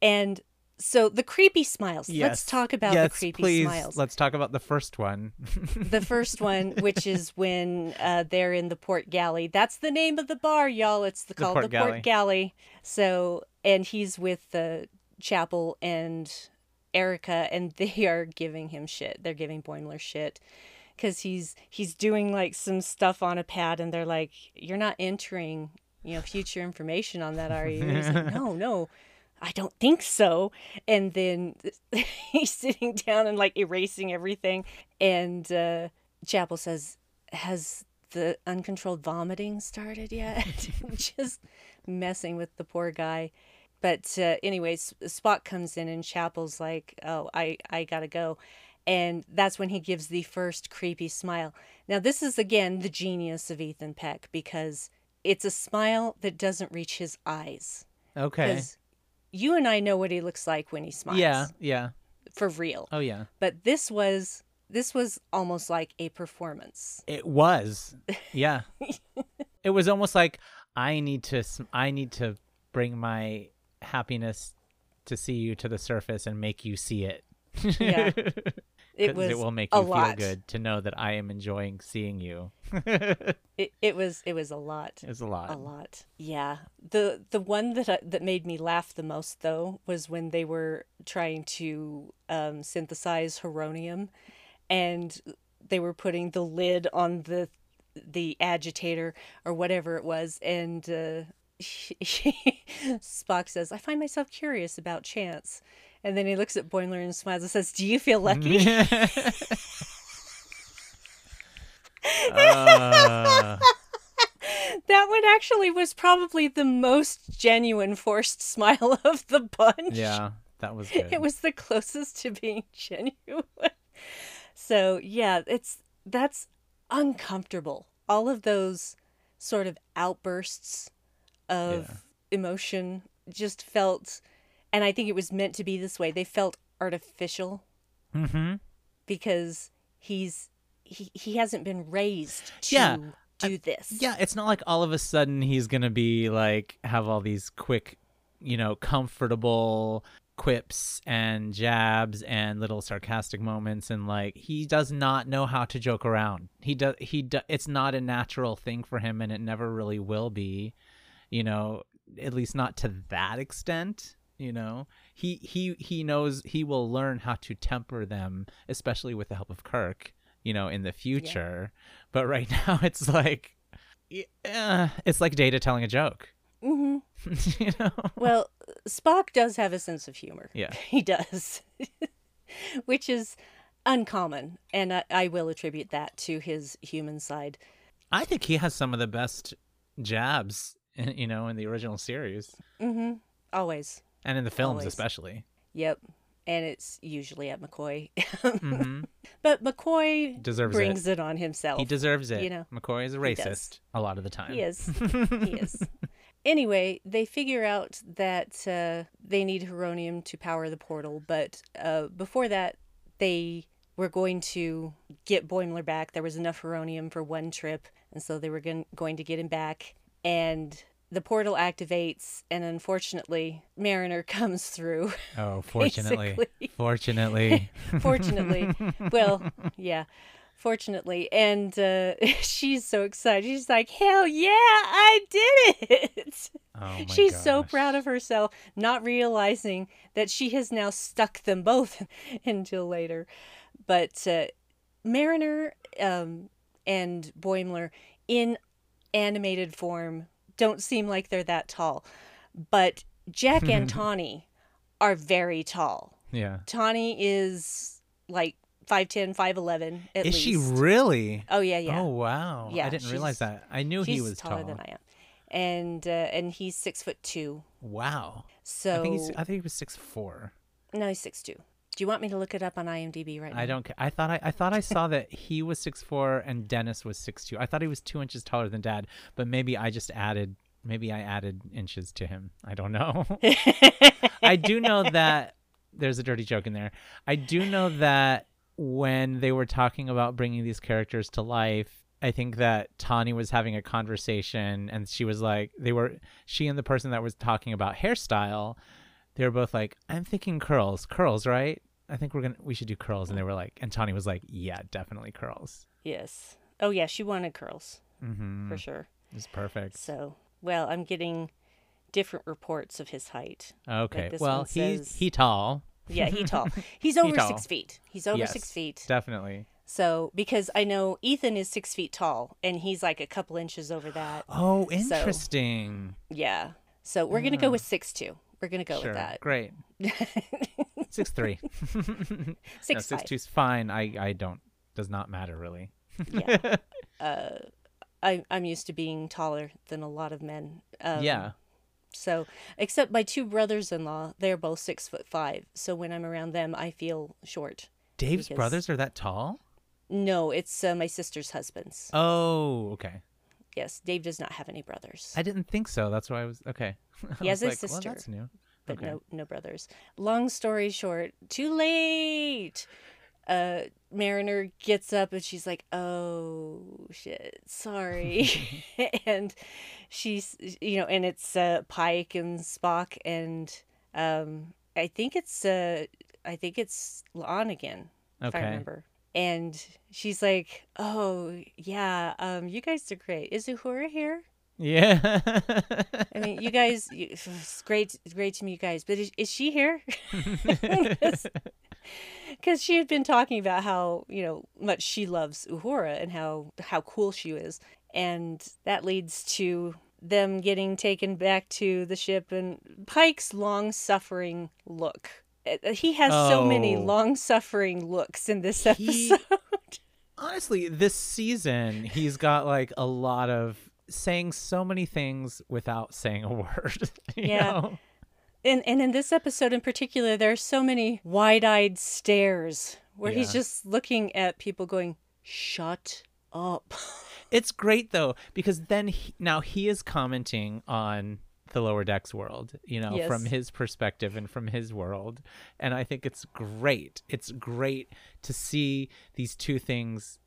and so the creepy smiles. Yes. Let's talk about yes, the creepy please. smiles. Let's talk about the first one. the first one, which is when uh, they're in the port galley. That's the name of the bar, y'all. It's the, called port the galley. port galley. So, and he's with the Chapel and Erica, and they are giving him shit. They're giving Boimler shit because he's he's doing like some stuff on a pad, and they're like, "You're not entering, you know, future information on that, are you?" He's like, "No, no." I don't think so. And then he's sitting down and like erasing everything. And uh, Chapel says, Has the uncontrolled vomiting started yet? Just messing with the poor guy. But uh, anyways, Spock comes in and Chapel's like, Oh, I, I gotta go. And that's when he gives the first creepy smile. Now, this is again the genius of Ethan Peck because it's a smile that doesn't reach his eyes. okay. You and I know what he looks like when he smiles. Yeah. Yeah. For real. Oh yeah. But this was this was almost like a performance. It was. Yeah. it was almost like I need to I need to bring my happiness to see you to the surface and make you see it. Yeah. It was it will make you feel good to know that I am enjoying seeing you. It, it was it was a lot. It's a lot. A lot. Yeah. The the one that I, that made me laugh the most though was when they were trying to um, synthesize heronium, and they were putting the lid on the the agitator or whatever it was, and uh, Spock says, "I find myself curious about chance." And then he looks at Boimler and smiles and says, "Do you feel lucky?" Uh, that one actually was probably the most genuine forced smile of the bunch. yeah, that was good. It was the closest to being genuine. So, yeah, it's that's uncomfortable. All of those sort of outbursts of Yeah. emotion just felt and I think it was meant to be this way. They felt artificial mm-hmm. because he's he, he hasn't been raised to Yeah, do this. Yeah, it's not like all of a sudden he's gonna be like have all these quick, you know, comfortable quips and jabs and little sarcastic moments and like he does not know how to joke around. He does he do, it's not a natural thing for him and it never really will be, you know, at least not to that extent, you know. He he he knows he will learn how to temper them especially with the help of Kirk, you know, in the future. But right now it's like yeah, it's like Data telling a joke. hmm you know. Well, Spock does have a sense of humor. Yeah. He does, which is uncommon, and I, I will attribute that to his human side. I think he has some of the best jabs, you know, in the original series mm-hmm Always. And in the films Always. especially. Yep. And it's usually at McCoy. hmm but McCoy Deserves brings it. on himself. He deserves it. you know, McCoy is a racist a lot of the time. He is. he is. Anyway, they figure out that uh, they need Heronium to power the portal, but uh, before that, they were going to get Boimler back. There was enough Heronium for one trip, and so they were going to get him back. And the portal activates, and unfortunately, Mariner comes through. Oh, fortunately. Basically. Fortunately. Fortunately. well, yeah. Fortunately. And uh, she's so excited. She's like, hell yeah, I did it. Oh my She's so proud of herself, not realizing that she has now stuck them both until later. But uh, Mariner um, and Boimler in animated form don't seem like they're that tall. But Jack and Tawny are very tall. Yeah. Tawny is like 5'10, 5'11 at Is least. she really? Oh, yeah, yeah. Oh wow. Yeah, I didn't realize she's- that. I knew She's he was taller tall. than I am. And uh, and he's six foot two. Wow. So I think he's I think he was six four. no, he's six two. Do you want me to look it up on IMDb right now? I don't. care. I thought I, I thought I saw that he was six four and Dennis was six two. I thought he was two inches taller than Dad, but maybe I just added. Maybe I added inches to him. I don't know. I do know that there's a dirty joke in there. I do know that when they were talking about bringing these characters to life, I think that Tawny was having a conversation and she was like, they were, she and the person that was talking about hairstyle, they were both like, I'm thinking curls, curls, right? I think we're gonna, we should do curls. And they were like, and Tawny was like, yeah, definitely curls. Yes. Oh yeah, she wanted curls Mm-hmm. for sure. It's perfect. So well, I'm getting different reports of his height. Okay. Well, one he's he tall. Yeah, he tall. He's over tall. six feet. He's over Yes. six feet. Definitely. So because I know Ethan is six feet tall, and he's like a couple inches over that. Oh, interesting. Yeah. So we're gonna go with six two. We're gonna go sure. with that. Great. Six three. Six no, six two's fine. I I don't does not matter really. Yeah. uh, I I'm used to being taller than a lot of men. Um, yeah. So, except my two brothers-in-law, they're both six foot five. So when I'm around them, I feel short. Dave's because- brothers are that tall? No, it's uh, my sister's husbands. Oh, okay. Yes, Dave does not have any brothers, I didn't think so. That's why I was okay. I He has a like, sister. Well, that's new. but okay. no no brothers. Long story short, too late. Uh, Mariner gets up and she's like, "Oh shit, sorry," and she's you know, and it's uh, Pike and Spock and um, I think it's uh, I think it's La'an again. if I remember. And she's like, "Oh yeah, um, you guys are great. Is Uhura here? Yeah. I mean, you guys, you, it's great, it's great to meet you guys. But is, is she here? Because she had been talking about how you know much she loves Uhura and how how cool she is, and that leads to them getting taken back to the ship and Pike's long suffering look. Uh, He has so many Oh. long suffering looks in this He- episode. Honestly, this season he's got like a lot of saying so many things without saying a word. you Yeah. know? And and in this episode in particular, there are so many wide-eyed stares where he's just looking at people going, "Shut up." It's great though because then he, now he is commenting on the lower decks world, you know, from his perspective and from his world, and I think it's great. It's great to see these two things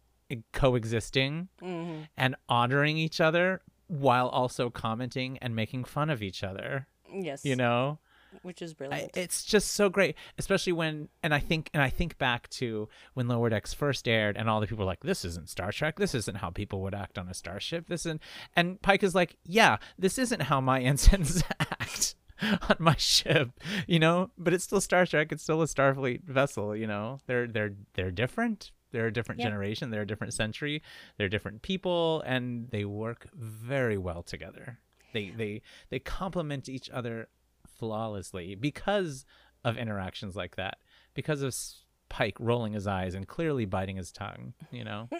coexisting hmm and honoring each other while also commenting and making fun of each other. Yes. You know, which is I, brilliant. it's just so great, especially when and I think and I think back to when Lower Decks first aired, and all the people were like, "This isn't Star Trek. This isn't how people would act on a starship. This isn't." And Pike is like, "Yeah, this isn't how my ensigns act." on my ship you know but it's still star trek it's still a starfleet vessel you know they're they're they're different they're a different generation they're a different century they're different people and they work very well together they they they complement each other flawlessly because of interactions like that because of pike rolling his eyes and clearly biting his tongue you know?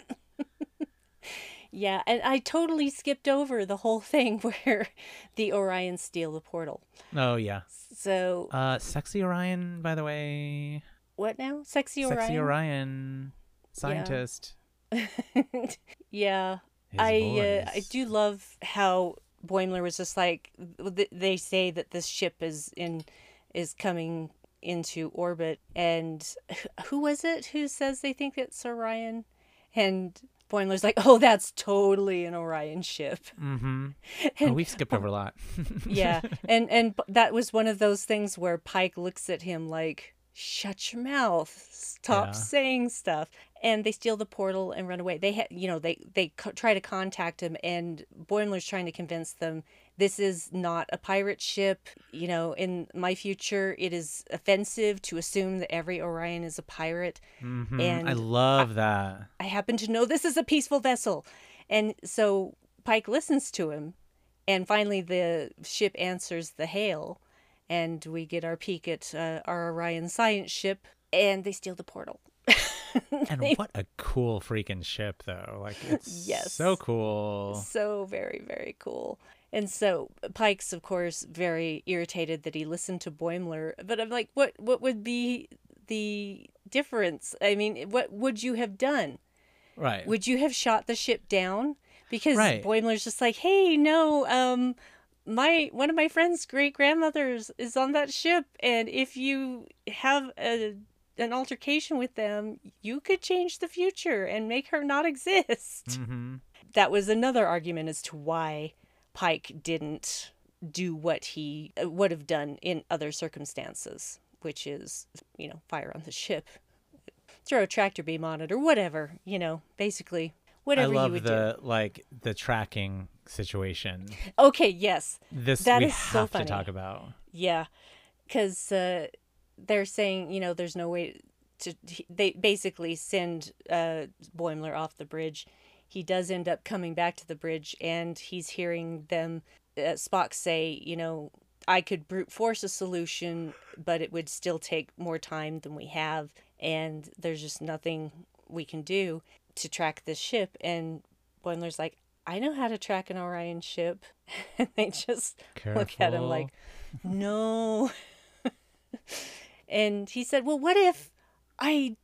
Yeah, and I totally skipped over the whole thing where the Orions steal the portal. oh yeah. So uh sexy orion by the way. What now? Sexy Orion. sexy orion scientist. Yeah, His I uh, I do love how Boimler was just like they say that this ship is in is coming into orbit, and who was it who says they think it's Orion, and Boimler's like, oh, that's totally an Orion ship. Mm-hmm. Oh, we've skipped over a lot. yeah, and and that was one of those things where Pike looks at him like, "Shut your mouth, stop Yeah. saying stuff." And they steal the portal and run away. They had, you know, they they co- try to contact him, and Boimler's trying to convince them this is not a pirate ship. You know, in my future, it is offensive to assume that every Orion is a pirate. Mhm. And I love that. I happen to know this is a peaceful vessel. And so Pike listens to him. And finally, the ship answers the hail. And we get our peek at uh, our Orion science ship. And they steal the portal. And what a cool freaking ship, though. Like, it's Yes. so cool. So very, very cool. And so Pike's, of course, very irritated that he listened to Boimler. But I'm like, what? What would be the difference? I mean, what would you have done? Right. would you have shot the ship down because Right. boimler's just like hey no um my one of my friend's great grandmothers is on that ship and if you have a an altercation with them you could change the future and make her not exist mm-hmm. that was another argument as to why pike didn't do what he uh, would have done in other circumstances which is you know fire on the ship throw a tractor beam on it or whatever you know basically whatever you do. I love would the like the tracking situation. okay yes This That we is so have funny. to talk about. yeah because uh, they're saying you know there's no way to they basically send uh, boimler off the bridge. He does end up coming back to the bridge and he's hearing them uh, spock say you know i could brute force a solution but it would still take more time than we have and there's just nothing we can do to track this ship. And boimler's like i know how to track an orion ship. And they just look at him like no and he said well what if i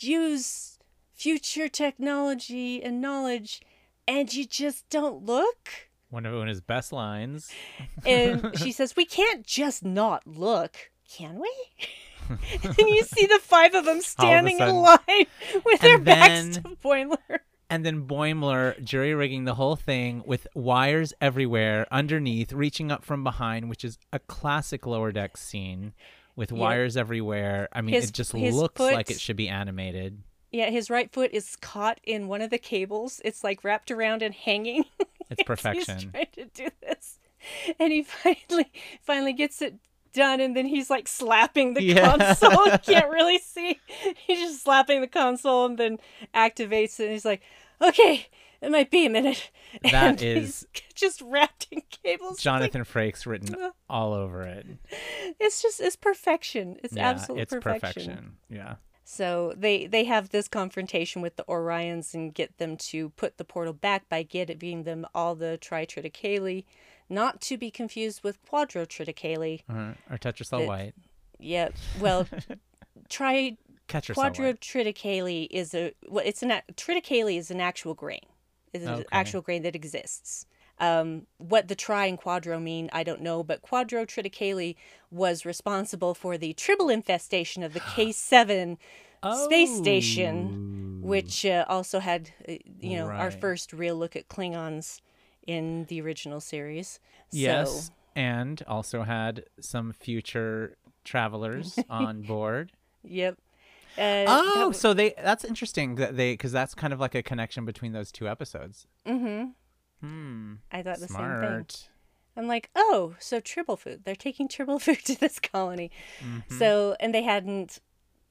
use future technology and knowledge and you just don't look? One of his best lines. and she says we can't just not look can we? And you see the five of them standing in sudden- line with their And backs to Boimler And then Boimler jury rigging the whole thing with wires everywhere underneath, reaching up from behind, which is a classic lower deck scene with wires everywhere. I mean, His- it just looks like it should be animated. Yeah, his right foot is caught in one of the cables. It's like wrapped around and hanging. It's perfection. he's trying to do this, and he finally finally gets it done, and then he's like slapping the Yeah. console. you can't really see. He's just slapping the console, and then activates it. And he's like, "Okay, it might be a minute." That and is- just wrapped in cables. Jonathan Frakes written Uh. all over it. It's just it's perfection. It's yeah, absolute it's perfection. Yeah. So they they have this confrontation with the Orions and get them to put the portal back by giving them all the tritriticale, not to be confused with quadrotriticale. Uh, or Tetracell It- White. Yeah, well, Cell quadrotriticale is a well, it's an triticale is an actual grain. It's an actual grain that exists. Um, what the tri and quadro mean, I don't know, but quadrotriticale was responsible for the tribble infestation of the K7 space station, Oh. which uh, also had, uh, you know, our first real look at Klingons in the original series. So, Yes. and also had some future travelers on board. Yep. Uh, Oh, w- so they that's interesting that they because that's kind of like a connection between those two episodes. mhm. Hmm. I thought the same thing. I'm like, oh, so tribble food. They're taking tribble food to this colony. Mhm. So, and they hadn't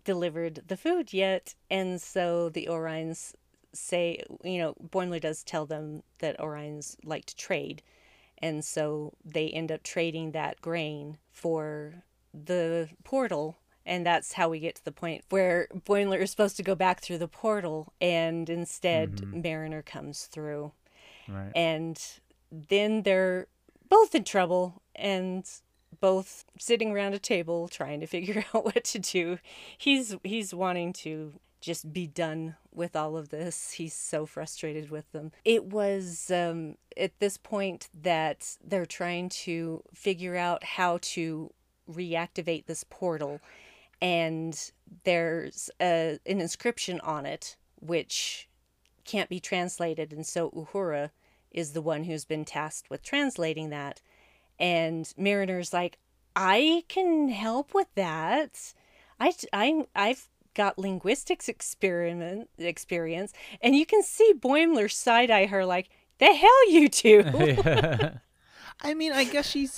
delivered the food yet. And so the Orions say, you know, Boimler does tell them that Orions like to trade. And so they end up trading that grain for the portal. And that's how we get to the point where Boimler is supposed to go back through the portal. And instead, Mariner comes through right. and then they're both in trouble and both sitting around a table trying to figure out what to do. He's he's wanting to just be done with all of this. He's so frustrated with them. It was um, at this point that they're trying to figure out how to reactivate this portal, and there's a, an inscription on it which can't be translated, and so Uhura is the one who's been tasked with translating that. And Mariner's like, I can help with that. I, I, I've got linguistics experiment experience, and you can see Boimler side eye her like, the hell you do. I mean, I guess she's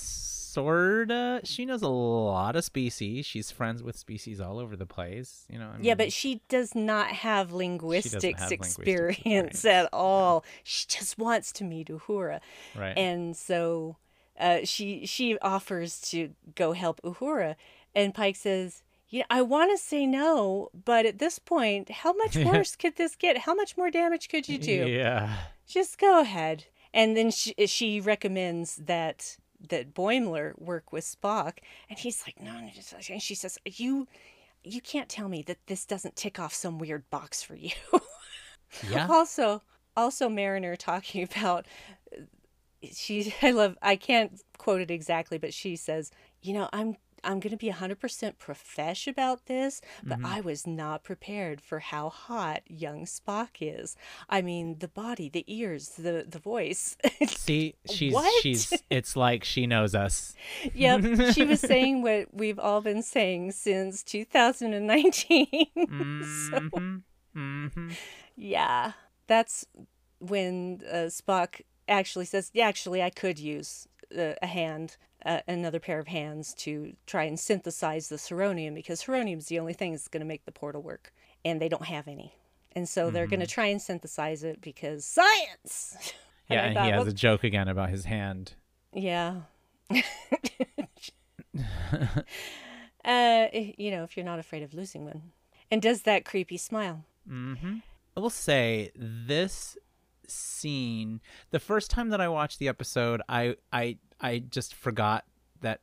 sorta. She knows a lot of species. She's friends with species all over the place. You know. I yeah, but she does not have linguistics, have experience at all. She just wants to meet Uhura. right. and so uh, she she offers to go help Uhura, and Pike says, "Yeah, I want to say no, but at this point, how much worse could this get? How much more damage could you do? Yeah. Just go ahead." And then she she recommends that that Boimler work with Spock, and he's like, "No," no," and she says, "You." You can't tell me that this doesn't tick off some weird box for you. Yeah. also also mariner talking about she i love i can't quote it exactly but she says you know i'm i'm going to be 100% profesh about this but Mm-hmm. i was not prepared for how hot young spock is i mean the body the ears the the voice See, she's What? she's. It's like she knows us. yep she was saying what we've all been saying since 2019 Mhm. Mhm. Yeah, that's when uh, Spock actually says, "Yeah, actually, I could use a hand, uh, another pair of hands, to try and synthesize the Ceronium because Ceronium is the only thing that's going to make the portal work, and they don't have any, and so they're going to try and synthesize it because science." Yeah, I and thought, he has well, a joke again about his hand. yeah. uh, you know, if you're not afraid of losing one, and does that creepy smile. Mm-hmm. I will say this scene. The first time that I watched the episode, I I I just forgot that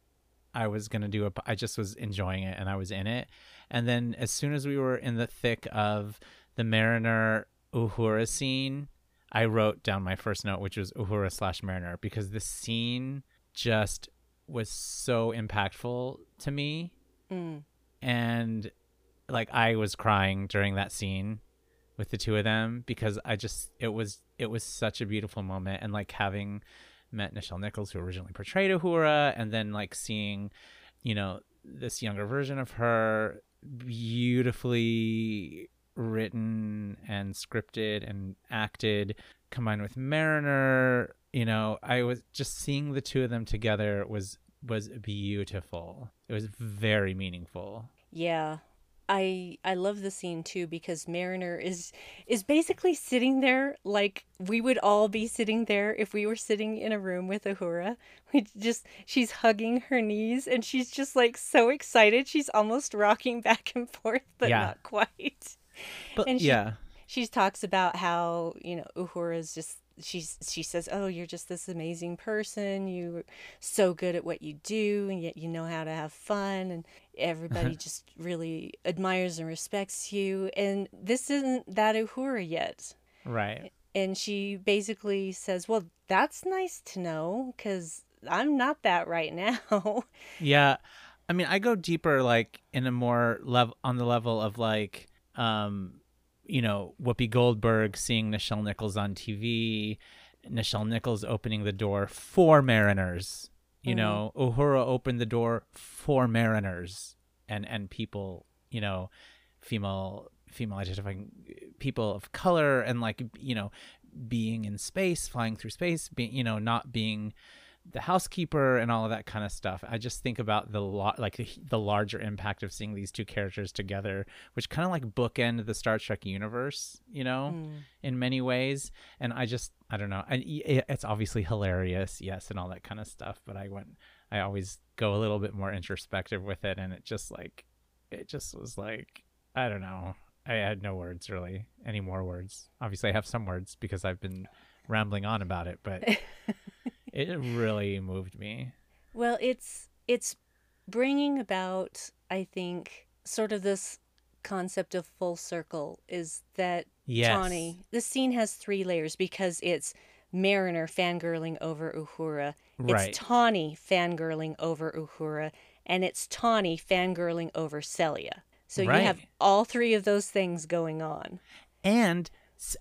I was gonna do a. I just was enjoying it and I was in it. And then as soon as we were in the thick of the Mariner Uhura scene, I wrote down my first note, which was Uhura slash Mariner, because the scene just was so impactful to me Mm. and like I was crying during that scene with the two of them because I just it was it was such a beautiful moment. And like having met Nichelle Nichols who originally portrayed Uhura and then like seeing you know this younger version of her beautifully written and scripted and acted combined with Mariner you know I was just seeing the two of them together was was beautiful. It was very meaningful. Yeah. I I love the scene too because Mariner is is basically sitting there like we would all be sitting there if we were sitting in a room with Uhura. We just she's hugging her knees and she's just like so excited. She's almost rocking back and forth, but Yeah. not quite. but And she- yeah She talks about how, you know, Uhura is just she's she says, "Oh, you're just this amazing person. You're so good at what you do and yet you know how to have fun and everybody just really admires and respects you." And this isn't that Uhura yet. right And she basically says, "Well, that's nice to know cuz I'm not that right now." Yeah. I mean, I go deeper like in a more level on the level of like um you know, Whoopi Goldberg seeing Nichelle Nichols on TV, Nichelle Nichols opening the door for Mariners. You mm-hmm. know, Uhura opened the door for mariners and and people, you know, female female identifying people of color and like you know being in space flying through space being you know not being the housekeeper and all of that kind of stuff i just think about the lot like the, the larger impact of seeing these two characters together which kind of like bookend the star trek universe you know Mm. in many ways. And i just i don't know. And it's obviously hilarious yes and all that kind of stuff but i went i always go a little bit more introspective with it and it just like it just was like i don't know. I had no words really. Any more words? Obviously i have some words because i've been rambling on about it but it really moved me Well, it's it's bringing about, I think, sort of this concept of full circle is that yes Tawny. This scene has three layers because it's Mariner fangirling over Uhura, right it's Tawny fangirling over Uhura, and it's Tawny fangirling over Celia. So you have all three of those things going on. and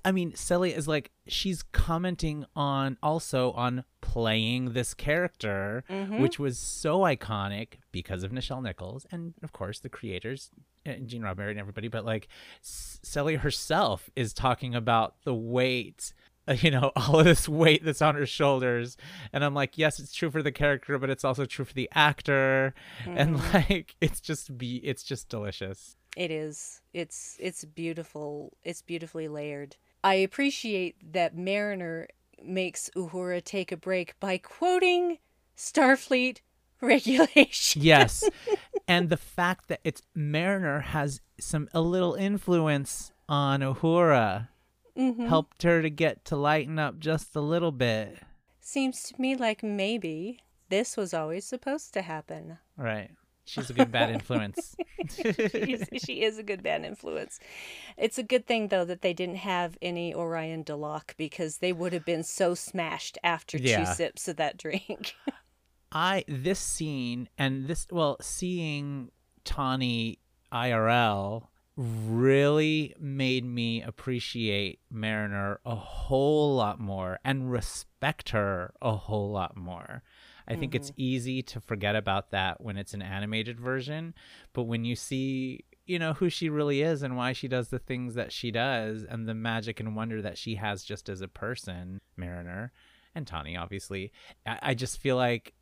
I mean, Celia is like she's commenting on also on playing this character, Mm-hmm. which was so iconic because of Nichelle Nichols and of course the creators, uh, Gene Roddenberry and everybody. But like Celia herself is talking about the weight. uh, You know, all of this weight that's on her shoulders. And I'm like, yes, it's true for the character, but it's also true for the actor. And Mm-hmm. like, it's just be, it's just delicious. It is. It's it's beautiful. It's beautifully layered. I appreciate that Mariner makes Uhura take a break by quoting Starfleet regulation. Yes. and the fact that it's Mariner has some a little influence on Uhura Mhm. helped her to get to lighten up just a little bit. Seems to me like maybe this was always supposed to happen. Right. She's a good bad influence. She is a good bad influence. It's a good thing though that they didn't have any Orion Deloc because they would have been so smashed after Yeah. two sips of that drink. I this scene and this well seeing Tawny IRL really made me appreciate Mariner a whole lot more and respect her a whole lot more. I think it's mm-hmm. easy to forget about that when it's an animated version, but when you see, you know, who she really is and why she does the things that she does and the magic and wonder that she has just as a person, Mariner and Tawny obviously, I, I just feel like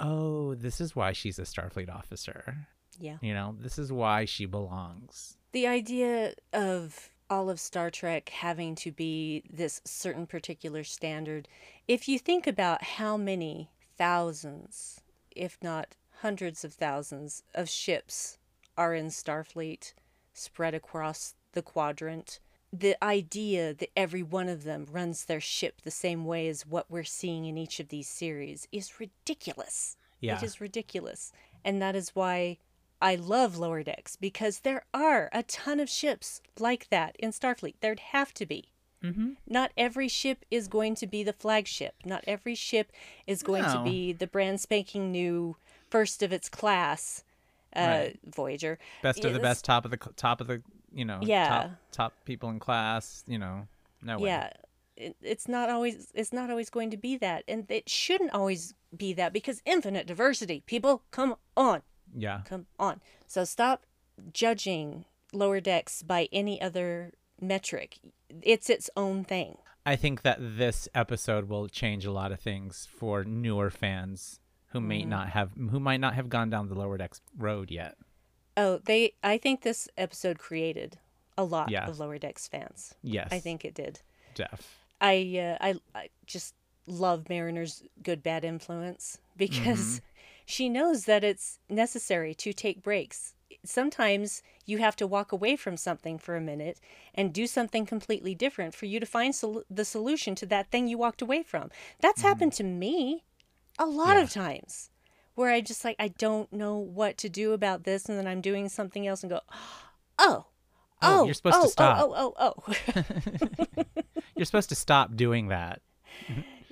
oh, this is why she's a Starfleet officer. yeah. You know, this is why she belongs. The idea of all of Star Trek having to be this certain particular standard, if you think about how many thousands, if not hundreds of thousands, of ships are in Starfleet spread across the quadrant, the idea that every one of them runs their ship the same way as what we're seeing in each of these series is ridiculous. Yeah. It is ridiculous. And that is why I love Lower Decks because there are a ton of ships like that in Starfleet. There'd have to be. Mm-hmm. Not every ship is going to be the flagship. Not every ship is going to be the brand spanking new first of its class uh, Right. Voyager. Best of the best, top of the top of the, you know, Yeah. top, top people in class. You know, no way. Yeah. It, it's not always it's not always going to be that and it shouldn't always be that because infinite diversity people come on Yeah. Come on. So stop judging Lower Decks by any other metric. It's its own thing. I think that this episode will change a lot of things for newer fans who may Mm-hmm. not have, who might not have gone down the lower decks road yet. Oh, they I think this episode created a lot Yeah. of Lower Decks fans. Yes. I think it did. Def. I uh, I I just love Mariner's good bad influence because she knows that it's necessary to take breaks. Sometimes you have to walk away from something for a minute and do something completely different for you to find sol- the solution to that thing you walked away from. That's mm-hmm. happened to me a lot Yeah. of times where I just like I don't know what to do about this and then I'm doing something else and go, "Oh, Oh, oh, you're oh, supposed to oh, oh, stop. Oh, oh, oh, oh. You're supposed to stop doing that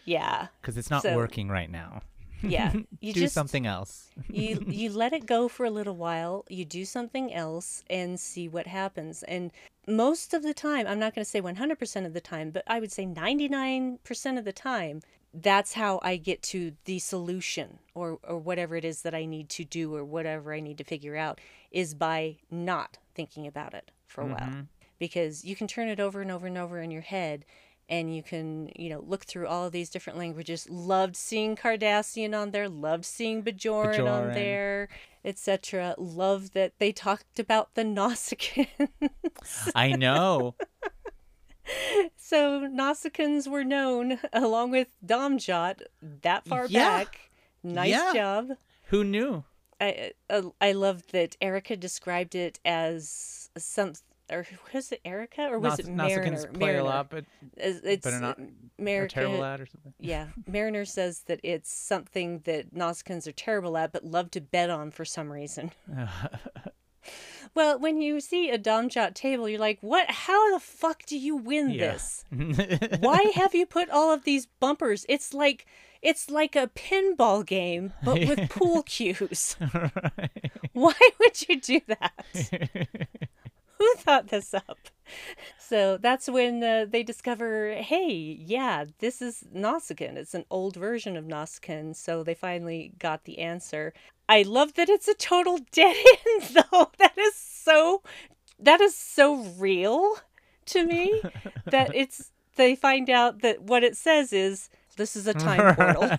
yeah. because it's not So- working right now. Yeah. You Do just something else. you you let it go for a little while, you do something else and see what happens. And most of the time, I'm not going to say 100% of the time, but I would say 99% of the time, that's how I get to the solution or or whatever it is that I need to do or whatever I need to figure out is by not thinking about it for a while. Mm-hmm. Because you can turn it over and over and over in your head and you can, you know, look through all of these different languages. Loved seeing Cardassian on there, loved seeing Bajoran, on there, etc. Love that they talked about the Nausicaans. I know. so Nausicaans were known along with Domjot that far Yeah. back. Nice Yeah. job. Who knew? I uh, I love that Erica described it as some or was it Erica or was it Mariner? Play a lot, but It's, it's not- America- terrible at or something. yeah, Mariner says that it's something that Nausicaans are terrible at, but love to bet on for some reason. well, when you see a Domjot table, you're like, "What? How the fuck do you win Yeah. this? Why have you put all of these bumpers? It's like it's like a pinball game, but with pool cues. Why would you do that? Who thought this up? So that's when uh, they discover, hey, yeah, this is Nausicaan. It's an old version of Nausicaan. So they finally got the answer. I love that it's a total dead end, though. That is so, that is so real to me. that it's they find out that what it says is this is a time portal.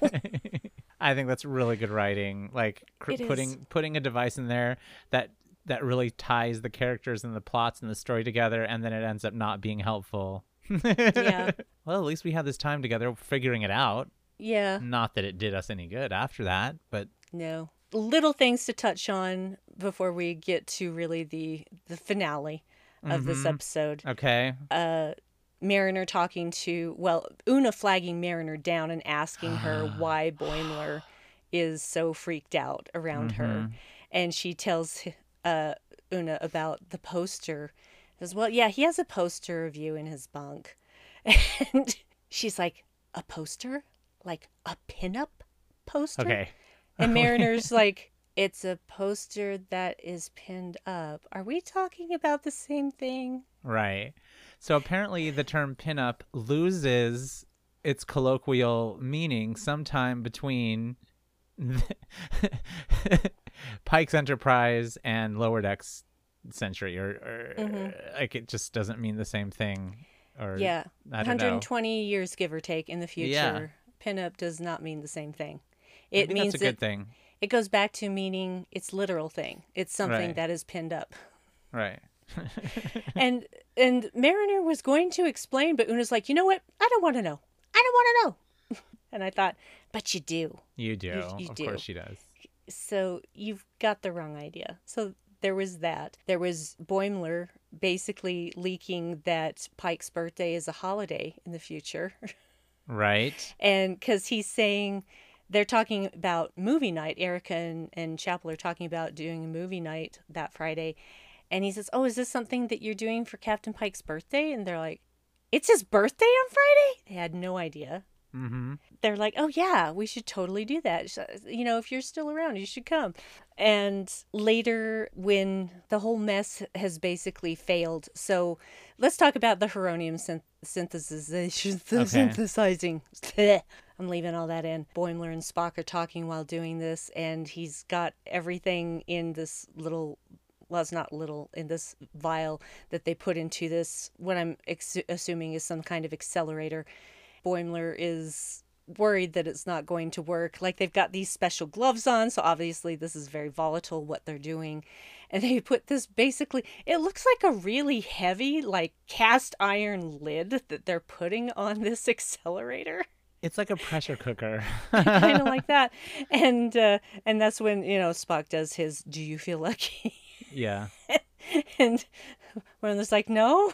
I think that's really good writing. Like cr- It is. putting putting a device in there that that really ties the characters and the plots and the story together, and then it ends up not being helpful. Yeah. Well, at least we had this time together figuring it out. yeah. Not that it did us any good after that, but No. Little things to touch on before we get to really the the finale of this episode. okay. Uh Mariner talking to well, Una flagging Mariner down and asking her why Boimler is so freaked out around her. And she tells uh Una about the poster. Says, Well, yeah, he has a poster of you in his bunk. And she's like, A poster? Like a pinup poster? Okay. And Mariner's like, it's a poster that is pinned up. Are we talking about the same thing? Right. So apparently the term pinup loses its colloquial meaning sometime between Pike's Enterprise and Lower Decks Century, or, or like it just doesn't mean the same thing. Or Mm-hmm. Yeah. I don't know. 120 years, give or take, in the future. Yeah. Pinup does not mean the same thing. It means that's a good it, thing, it goes back to meaning its literal thing. It's something Right. that is pinned up. right? and and Mariner was going to explain, but Una's like, you know what? I don't want to know. I don't want to know. and I thought, but you do. You do, you of do. course, she does. So you've got the wrong idea. So there was that. There was Boimler basically leaking that Pike's birthday is a holiday in the future. Right? and because he's saying they're talking about movie night. Erica and, and Chapel are talking about doing a movie night that Friday. And he says, Oh, is this something that you're doing for Captain Pike's birthday? And they're like, It's his birthday on Friday? They had no idea Mm-hmm. they're like, "Oh yeah, we should totally do that. You know, if you're still around, you should come." And later, when the whole mess has basically failed, so let's talk about the heronium synth- synthesization, Okay. synthesizing. I'm leaving all that in. Boimler and Spock are talking while doing this, and he's got everything in this little. Well, it's not little in this vial that they put into this. What I'm ex- assuming is some kind of accelerator. Boimler is worried that it's not going to work. Like they've got these special gloves on, so obviously this is very volatile what they're doing. And they put this basically, it looks like a really heavy, like cast iron lid that they're putting on this accelerator. It's like a pressure cooker. kind of like that. And uh, and that's when, you know, Spock does his do you feel lucky? yeah. and when it's like no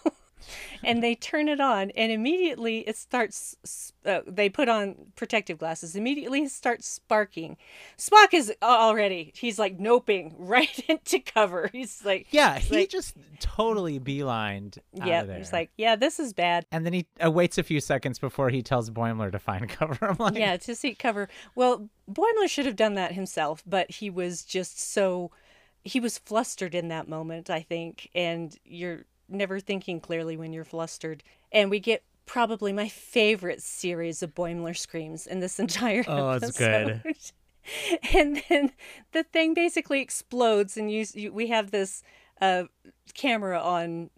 and they turn it on and immediately it starts uh, they put on protective glasses. Immediately it starts sparking. Spock is already he's like noping right into cover. He's like Yeah, he like, just totally beelined out yeah of there. he's like yeah this is bad. And then he uh, waits a few seconds before he tells Boimler to find cover. I'm like, yeah to seek cover. Well boimler should have done that himself but he was just so he was flustered in that moment i think. And you're never thinking clearly when you're flustered and we get probably my favorite series of Boimler screams in this entire Oh, episode. it's good. and then the thing basically explodes, and you, you we have this uh, camera on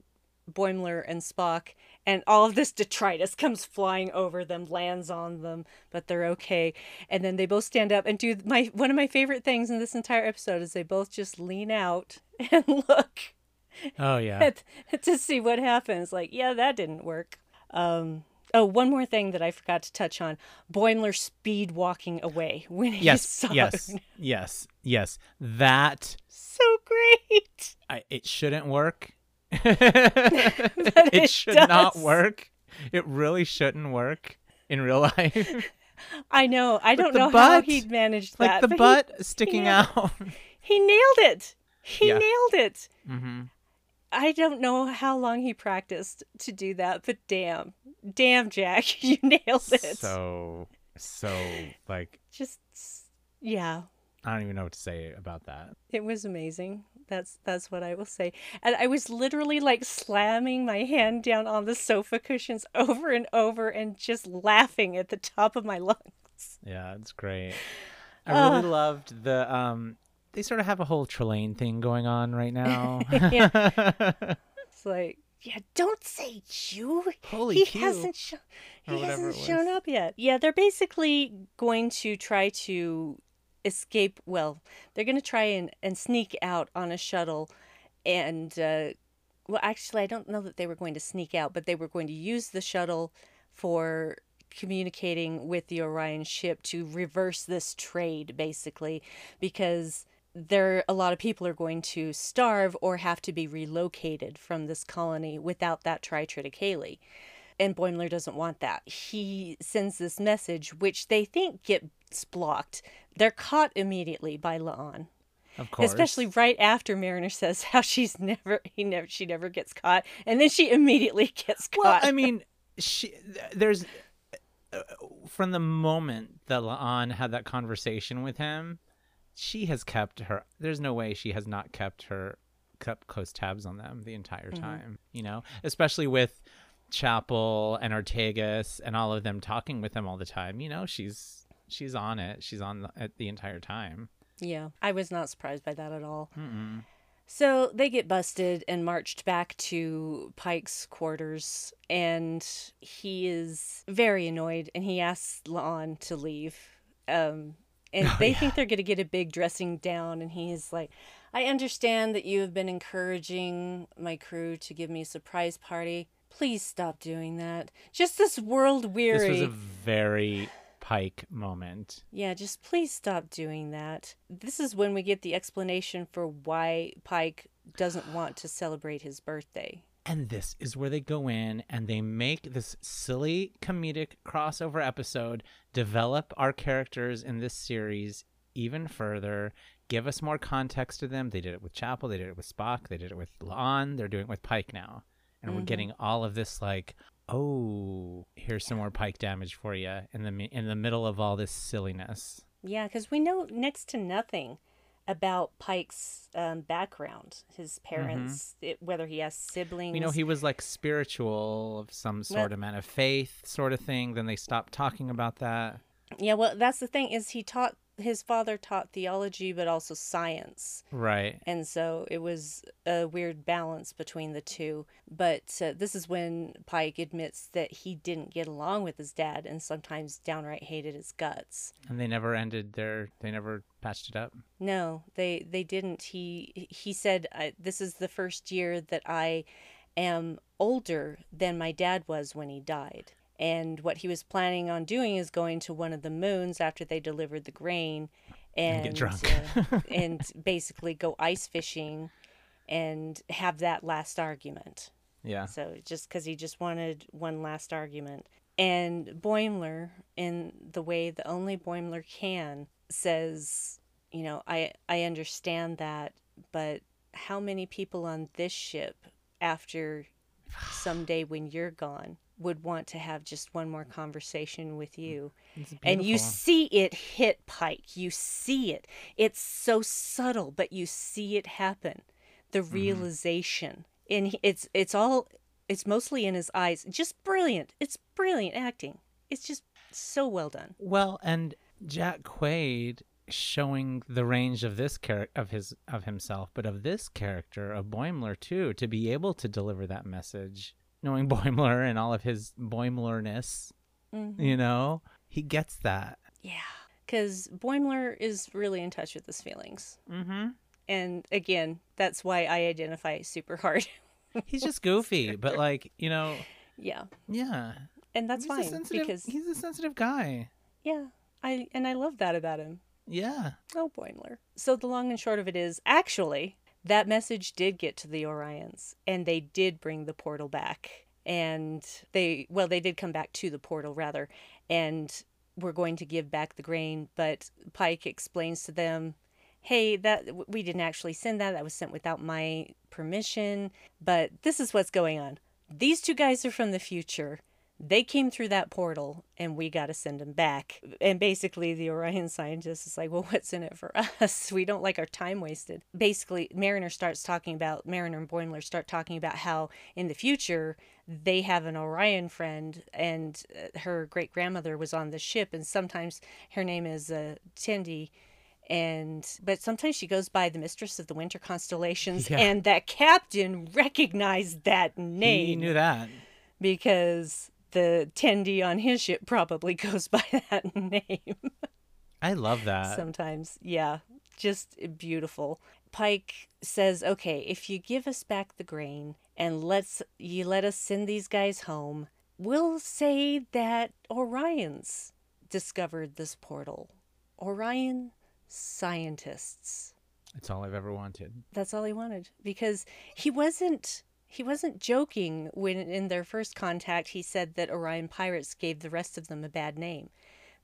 Boimler and Spock, and all of this detritus comes flying over them, lands on them, but they're okay. And then they both stand up and do my one of my favorite things in this entire episode is they both just lean out and look Oh yeah. to see what happens. Like, yeah, that didn't work. Um, oh, one more thing that I forgot to touch on: Boimler speed walking away when he yes. saw Yes. Yes. Yes. That so great. I, it shouldn't work. It it should not work. It really shouldn't work in real life. I know. I don't know how butt, he managed like that. the but he- butt sticking nailed out. He, nailed it. He Yeah. nailed it. hmm I don't know how long he practiced to do that, but damn, damn, Jack, you nailed it. So so like Just yeah, I don't even know what to say about that. It was amazing. That's that's what I will say. And I was literally like slamming my hand down on the sofa cushions over and over and just laughing at the top of my lungs. Yeah, it's great. I really loved the um they sort of have a whole Trelane thing going on right now. It's like, yeah, don't say you. Holy he Q. hasn't shown he hasn't shown up yet. Yeah, they're basically going to try to escape. Well, they're going to try and, and sneak out on a shuttle, and uh, well, actually, I don't know that they were going to sneak out, but they were going to use the shuttle for communicating with the Orion ship to reverse this trade, basically, because there a lot of people are going to starve or have to be relocated from this colony without that tritriticale. And Boimler doesn't want that. He sends this message, which they think gets blocked. They're caught immediately by La'an. Of course. Especially right after Mariner says how she's never he never she never gets caught, and then she immediately gets caught. Well, I mean, she there's uh, from the moment that La'an had that conversation with him, she has kept her. There's no way she has not kept her kept close tabs on them the entire Mm-hmm. time. You know, especially with Chapel and Ortegas and all of them talking with them all the time. You know, she's she's on it. She's on the, at the entire time. Yeah, I was not surprised by that at all. Mm-mm. So they get busted and marched back to Pike's quarters, and he is very annoyed, and he asks La'an to leave. Um, and Oh, they yeah. think they're going to get a big dressing down, and he's like, "I understand that you have been encouraging my crew to give me a surprise party. Please stop doing that. Just this world weary." This was a very Pike moment. Yeah, just please stop doing that. This is when we get the explanation for why Pike doesn't want to celebrate his birthday. And this is where they go in and they make this silly comedic crossover episode, develop our characters in this series even further, give us more context to them. They did it with Chapel, they did it with Spock, they did it with La'an, they're doing it with Pike now. And we're mm-hmm. getting all of this like, oh, here's some more Pike damage for you in the in the middle of all this silliness. Yeah, because we know next to nothing about Pike's um, background, his parents, it, whether he has siblings. You know, he was like spiritual of some sort of man of faith sort of thing. Then they stopped talking about that. yeah, well, that's the thing is he taught his father taught theology, but also science. Right. and so it was a weird balance between the two but uh, this is when pike admits that he didn't get along with his dad and sometimes downright hated his guts And they never ended their. They never patched it up. no they they didn't he he said this is the first year that i am older than my dad was when he died and what he was planning on doing is going to one of the moons after they delivered the grain and, get drunk. uh, and basically go ice fishing and have that last argument Yeah. so just because he just wanted one last argument. And Boimler, in the way the only Boimler can, says, you know, I, I understand that, but how many people on this ship after someday when you're gone would want to have just one more conversation with you? And you see it hit Pike. You see it. It's so subtle, but you see it happen. The Mm-hmm. realization. And it's it's all it's mostly in his eyes. Just brilliant. It's brilliant acting. It's just so well done. Well, and Jack Quaid showing the range of this character of his of himself, but of this character of Boimler too, to be able to deliver that message, knowing Boimler and all of his Boimlerness, Mhm. you know, he gets that. Yeah. Because Boimler is really in touch with his feelings. Mm-hmm. And again, that's why I identify super hard. He's just goofy, but like you know, yeah. yeah, And that's he's fine because, he's a sensitive guy. yeah, I, and I love that about him. Yeah. Oh, Boimler. So the long and short of it is actually, that message did get to the Orions and they did bring the portal back. And they, well, they did come back to the portal rather. And we're going to give back the grain. But Pike explains to them, hey, that we didn't actually send that. That was sent without my permission. But this is what's going on. These two guys are from the future they came through that portal and we got to send them back. And basically, the Orion scientist is like, well, what's in it for us? We don't like our time wasted. Basically, Mariner starts talking about, Mariner and Boimler start talking about how in the future they have an Orion friend and uh, her great grandmother was on the ship. And sometimes her name is uh, Tendi. And but sometimes she goes by the mistress of the winter constellations, Yeah. and that captain recognized that name He knew that. because the Tendi on his ship probably goes by that name I love that. sometimes. Yeah, just beautiful. Pike says, "Okay, if you give us back the grain and let's you let us send these guys home, we'll say that Orions discovered this portal. Orion scientists." It's all I've ever wanted. That's all he wanted because he wasn't he wasn't joking when in their first contact he said that Orion pirates gave the rest of them a bad name.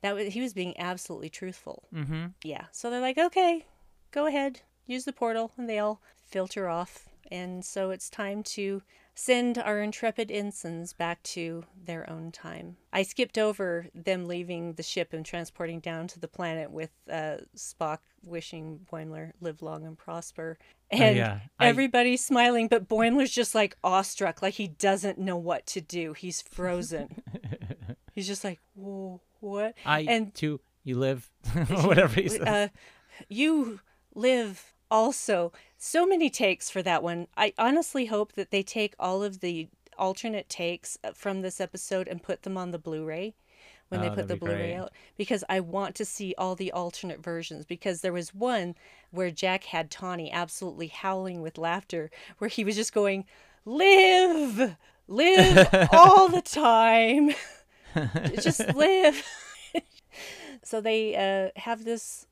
That was, he was being absolutely truthful. Mm-hmm. Yeah. So they're like, "Okay, go ahead. Use the portal." And they all filter off. And so it's time to send our intrepid ensigns back to their own time. I skipped over them leaving the ship and transporting down to the planet with uh, Spock wishing Boimler live long and prosper. And yeah. I- everybody's smiling, but Boimler's just like awestruck, like he doesn't know what to do. He's frozen. He's just like, Whoa, what? I and- too. You live, whatever he says. Uh, you live also. So many takes for that one. I honestly hope that they take all of the alternate takes uh, from this episode and put them on the Blu-ray when Oh, they put the Blu-ray out because I want to see all the alternate versions because there was one where Jack had Tawny absolutely howling with laughter where he was just going live! Live all the time! Just live! So they uh, have this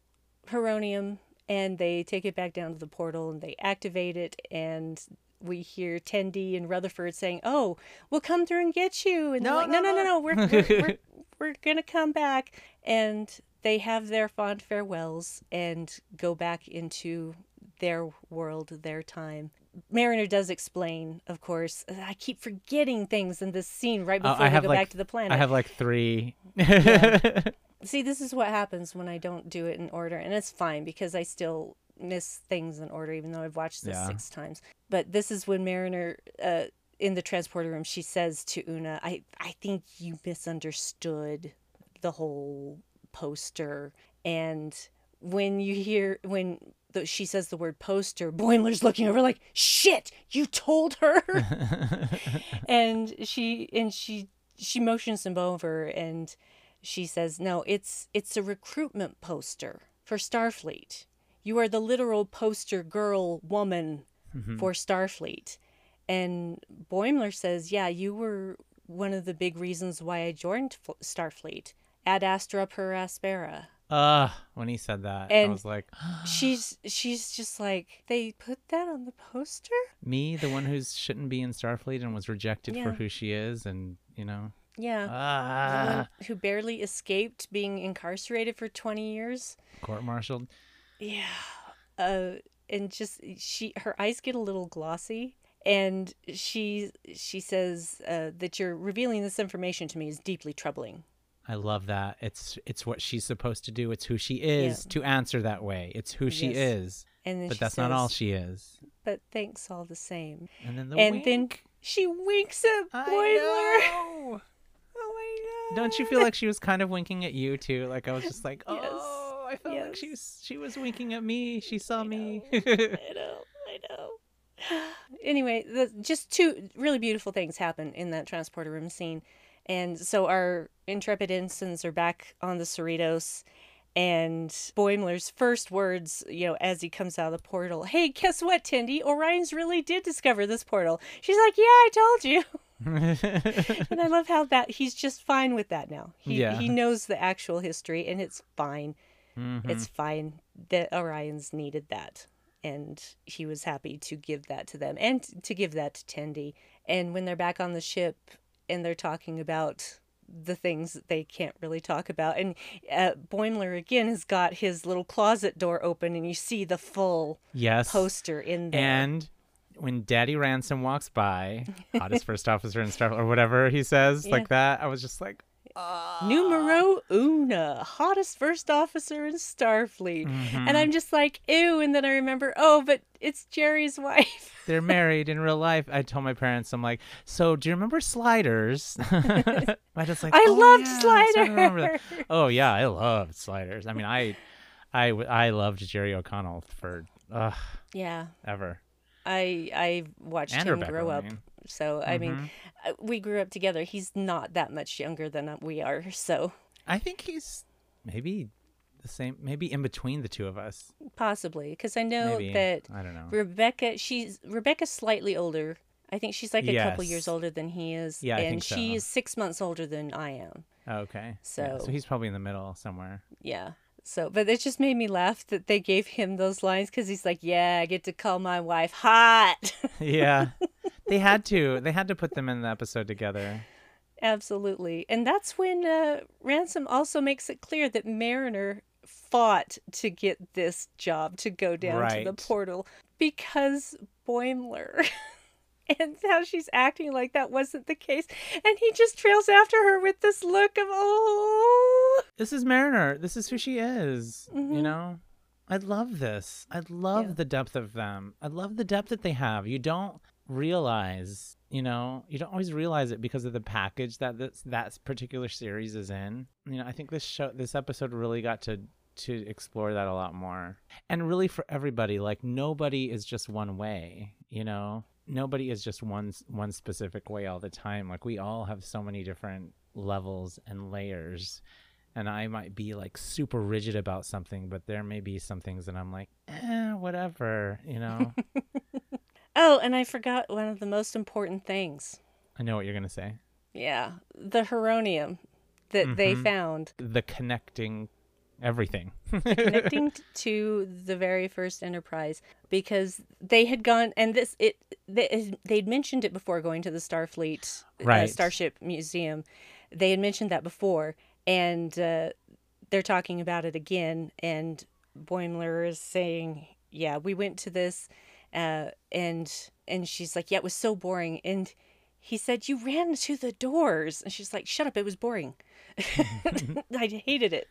heronium and they take it back down to the portal and they activate it and we hear Tendi and Rutherford saying, "Oh, we'll come through and get you." And they're No, like, no, "No, no, no, no." no, we're we're, we're we're gonna come back." And they have their fond farewells and go back into their world, their time. Mariner does explain, of course. I keep forgetting things in this scene right Oh, before I they have go like back to the planet. I have like three. See, this is what happens when I don't do it in order, and it's fine because I still miss things in order, even though I've watched this Yeah. six times. But this is when Mariner, uh, in the transporter room, she says to Una, "I, I think you misunderstood the whole poster." And when you hear when the, she says the word poster, Boimler's looking over like, "Shit, you told her." and she and she she motions him over and she says no it's it's a recruitment poster for starfleet you are the literal poster girl woman for starfleet. And boimler says yeah you were one of the big reasons why i joined F- starfleet. Ad astra per aspera. Uh, when he said that, I was like, she's she's just like they put that on the poster? Me, the one who shouldn't be in Starfleet and was rejected for who she is, and you know, yeah. Ah, who barely escaped being incarcerated for 20 years. Court-martialed. Yeah. Uh and just she her eyes get a little glossy and she she says uh, that you're revealing this information to me is deeply troubling. I love that. It's it's what she's supposed to do. It's who she is to answer that way. It's who she Yes. is. And then But that's not all she is. But thanks all the same. And then the and then she winks at Boimler. know. Oh my god! Don't you feel like she was kind of winking at you too? Like I was just like, Yes. I felt like she was she was winking at me. She saw me. I know, I know. Anyway, the, just two really beautiful things happen in that transporter room scene. And so our intrepid ensigns are back on the Cerritos, and Boimler's first words, you know, as he comes out of the portal, hey, guess what, Tendi? Orion's really did discover this portal. She's like, yeah, I told you. and I love how that he's just fine with that now. He, Yeah. he knows the actual history, and it's fine. Mhm. It's fine that Orion's needed that. And he was happy to give that to them and to give that to Tendi. And when they're back on the ship and they're talking about the things that they can't really talk about, and uh, Boimler again has got his little closet door open, and you see the full yes. poster in there. And when Daddy Ransom walks by, hottest first officer in Star or whatever he says Yeah. like that, I was just like, Numero una, hottest first officer in Starfleet. Mm-hmm. And I'm just like, ew. And then I remember, oh, but it's Jerry's wife. they're married in real life. I told my parents, I'm like, so do you remember Sliders? I just like, I "Oh, loved yeah, remember that." Oh yeah, I loved Sliders. I mean, I, I, I loved Jerry O'Connell for uh, Yeah. ever. I I watched And him Rebecca, grow I up. mean. So I mean, Mhm. uh, we grew up together. He's not that much younger than uh, we are. So I think he's maybe the same, maybe in between the two of us. possibly because I know Maybe that I don't know. Rebecca, she's Rebecca's slightly older. I think she's like a couple years older than he is. Yeah, and so. she is six months older than I am. Okay. Yeah, So- so he's probably in the middle somewhere. Yeah. So, but it just made me laugh that they gave him those lines because he's like, "Yeah, I get to call my wife hot." Yeah. They had to. They had to put them in the episode together. Absolutely. And that's when uh, Ransom also makes it clear that Mariner fought to get this job to go down to the portal because Boimler. and how she's acting like that wasn't the case. And he just trails after her with this look of, oh. This is Mariner. This is who she is. You Mhm. know? I love this. I love Yeah. the depth of them. I love the depth that they have. You don't realize, you know, you don't always realize it because of the package that this that particular series is in. You know, I think this show this episode really got to to explore that a lot more. And really for everybody, like nobody is just one way, you know? Nobody is just one one specific way all the time. Like we all have so many different levels and layers and I might be like super rigid about something, but there may be some things that I'm like, eh, whatever, you know. Oh, and I forgot one of the most important things. I know what you're gonna say. Yeah, the Heronium that they Mhm. found The connecting everything. connecting to the very first enterprise because they had gone and this it they, they'd mentioned it before going to the starfleet uh, starship museum they had mentioned that before and uh, they're talking about it again and boimler is saying yeah we went to this uh, and and she's like yeah it was so boring and he said you ran to the doors and she's like shut up it was boring i hated it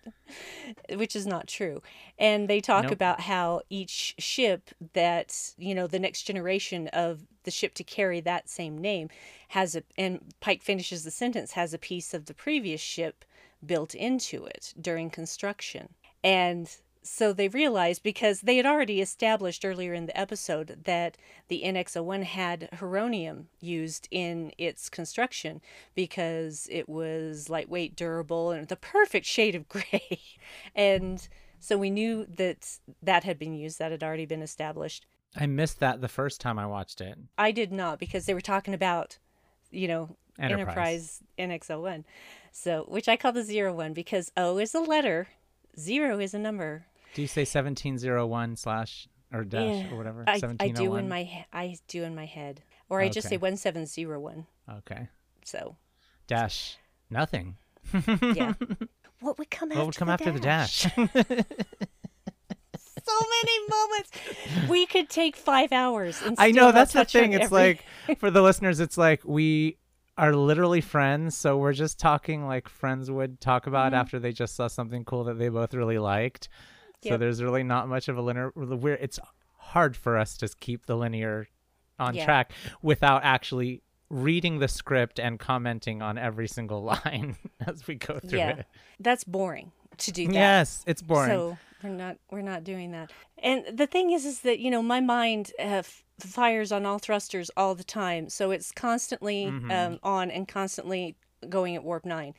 which is not true. And they talk Nope. about how each ship that, you know, the next generation of the ship to carry that same name has a, and Pike finishes the sentence, has a piece of the previous ship built into it during construction. And so they realized because they had already established earlier in the episode that the NX01 had heronium used in its construction because it was lightweight, durable, and the perfect shade of gray. and so we knew that that had been used, that had already been established. I missed that the first time I watched it. I did not because they were talking about, you know, Enterprise. Enterprise, NX01. So, which I call the zero one because O is a letter, zero is a number. Do you say 1701 slash or dash Yeah, or whatever? I, I 1701? do in my I do in my head, or I just say one seven zero one. Okay. So Dash nothing. yeah, what would come after? What would come the after the dash? so many moments. We could take five hours. And I know that's the thing. It's every- like for the listeners, it's like we are literally friends, so we're just talking like friends would talk about Mm-hmm. after they just saw something cool that they both really liked. So there's really not much of a linear. We're it's hard for us to keep the linear on Yeah. track without actually reading the script and commenting on every single line as we go through yeah, it. that's boring to do that. Yes, it's boring. So we're not we're not doing that. And the thing is, is that you know my mind uh, f- fires on all thrusters all the time, so it's constantly Mm-hmm. um, on and constantly going at warp nine.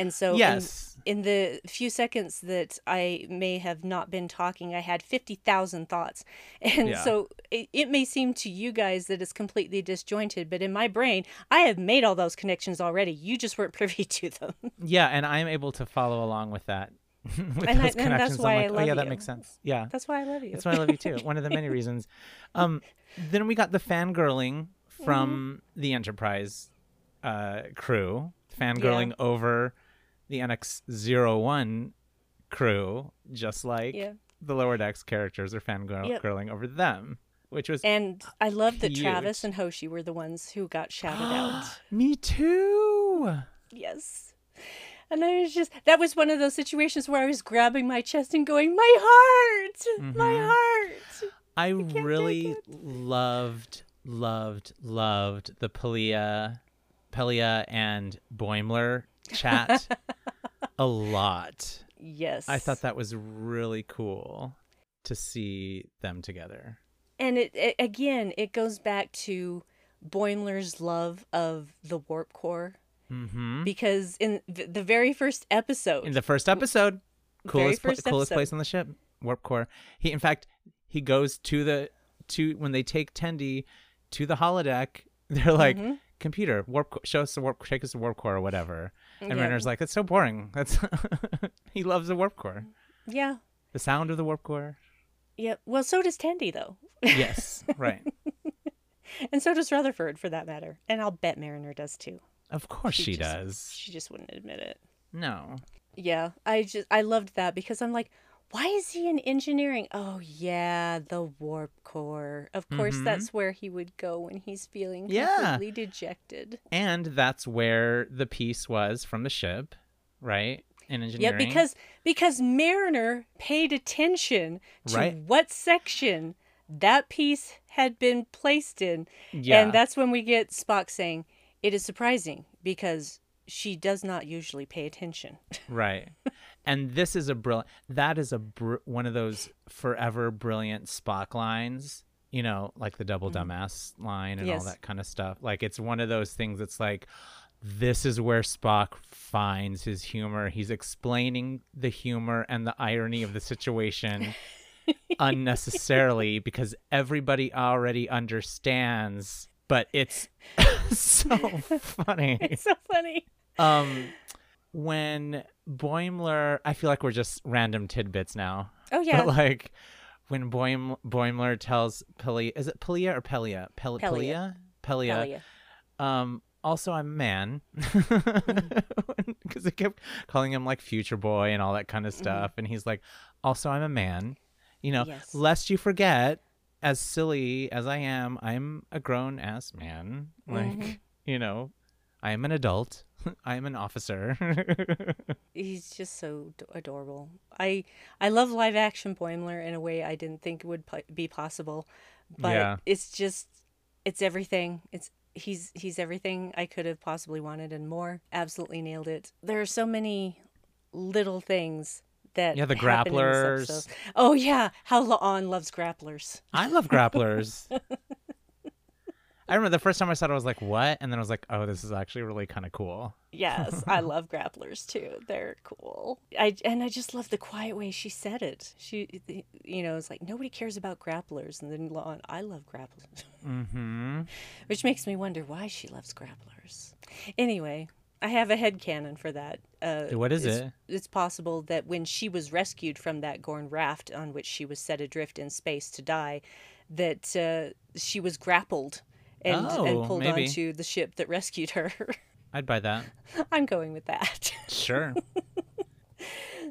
And so in- yes. in, the few seconds that I may have not been talking, I had fifty thousand thoughts, and Yeah. so it, it may seem to you guys that it's completely disjointed, but in my brain, I have made all those connections already. You just weren't privy to them. Yeah, and I'm able to follow along with that. with And I- those that's connections. I'm why I like, oh yeah, that you. makes sense. Yeah. That's why I love you. That's why I love you too. One of the many reasons. Um, then we got the fangirling from Mm-hmm. the Enterprise uh, crew, fangirling over the NX01 crew, just like Yeah. the lower decks characters are fangirling Yep. over them, which was And I love that Travis and Hoshi were the ones who got shouted out. me too. Yes. And I was just, that was one of those situations where I was grabbing my chest and going, My heart! My Mhm. heart! I take really loved, loved, loved the Pelia, Pelia and Boimler chat a lot. Yes. I thought that was really cool to see them together. And it, it again, it goes back to Boimler's love of the warp core. hmm Because in the, the very first episode, In the first episode, coolest, first coolest episode. place on the ship, warp core. He, in fact, he goes to the to when they take Tendi to the holodeck. They're like, Mhm. computer, warp, show us the warp, take us the warp core or whatever. And Yeah. Renner's like, that's so boring. That's he loves the warp core, yeah, the sound of the warp core. yeah. Well, so does Tendi, though. Yes, right. and so does Rutherford, for that matter. And I'll bet Mariner does too. Of course she, just, does. She just wouldn't admit it. No. Yeah, I just I loved that because I'm like, why is he in engineering? Oh yeah, the warp core. Of course, Mhm. that's where he would go when he's feeling Yeah. completely dejected. And that's where the piece was from the ship, right? In engineering. Yeah, because because Mariner paid attention to Right. what section that piece had been placed in, yeah. and that's when we get Spock saying, "It is surprising because." She does not usually pay attention. right. And this is a brilliant. That is a br- one of those forever brilliant Spock lines. You know, like the double dumbass line and all that kind of stuff. Like it's one of those things that's like, this is where Spock finds his humor. He's explaining the humor and the irony of the situation unnecessarily because everybody already understands. But it's so funny. it's so funny. Um, when Boimler, I feel like we're just random tidbits now. Oh yeah, But like when Boim, Boimler tells Pelia, is it Pelia or Pelia? Pel- Pelia. Pelia. Pelia. Um, also, I'm a man because they kept calling him like future boy and all that kind of stuff, and he's like, also, I'm a man. You know, Yes. lest you forget, as silly as I am, I'm a grown ass man. Like, Mhm. you know, I am an adult. I am an officer. He's just so adorable. I I love live action Boimler in a way I didn't think would po- be possible, but Yeah. it's just it's everything. It's he's he's everything I could have possibly wanted and more. Absolutely nailed it. There are so many little things that Yeah, the happen in this grapplers. Oh yeah, how La'an loves grapplers. I love grapplers. I remember the first time I saw it, I was like, "What?" And then I was like, "Oh, this is actually really kind of cool." Yes, I love grapplers too. They're cool. I and I just love the quiet way she said it. She, you know, it's like nobody cares about grapplers, and then I love grapplers, Mm-hmm. which makes me wonder why she loves grapplers. Anyway, I have a head canon for that. Uh, What is it's, it? It's possible that when she was rescued from that Gorn raft on which she was set adrift in space to die, that uh, she was grappled and, Oh, and pulled maybe. onto the ship that rescued her. I'd buy that. I'm going with that. Sure.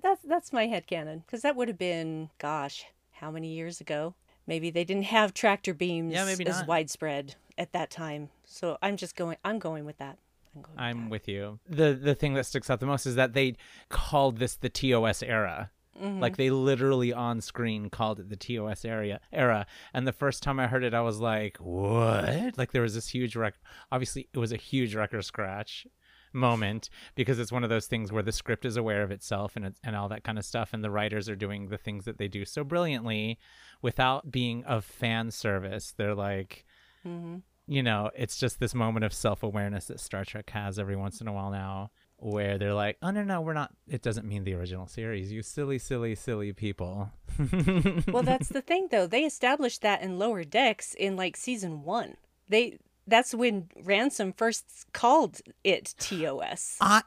That's that's my headcanon because that would have been, gosh, how many years ago? Maybe they didn't have tractor beams Yeah, maybe as widespread at that time. So I'm just going. I'm going with that. I'm going. With I'm with you. The the thing that sticks out the most is that they called this the TOS era. Mm-hmm. Like they literally on screen called it the TOS area era. And the first time I heard it, I was like, "What?" Like there was this huge wreck. Obviously, it was a huge record scratch moment because it's one of those things where the script is aware of itself and and all that kind of stuff and the writers are doing the things that they do so brilliantly without being of fan service they're like mm-hmm. you know it's just this moment of self-awareness that Star Trek has every once in a while now where they're like oh no no we're not it doesn't mean the original series you silly silly silly people Well, that's the thing, though. They established that in Lower Decks in like season one. They that's when Ransom first called it TOS. I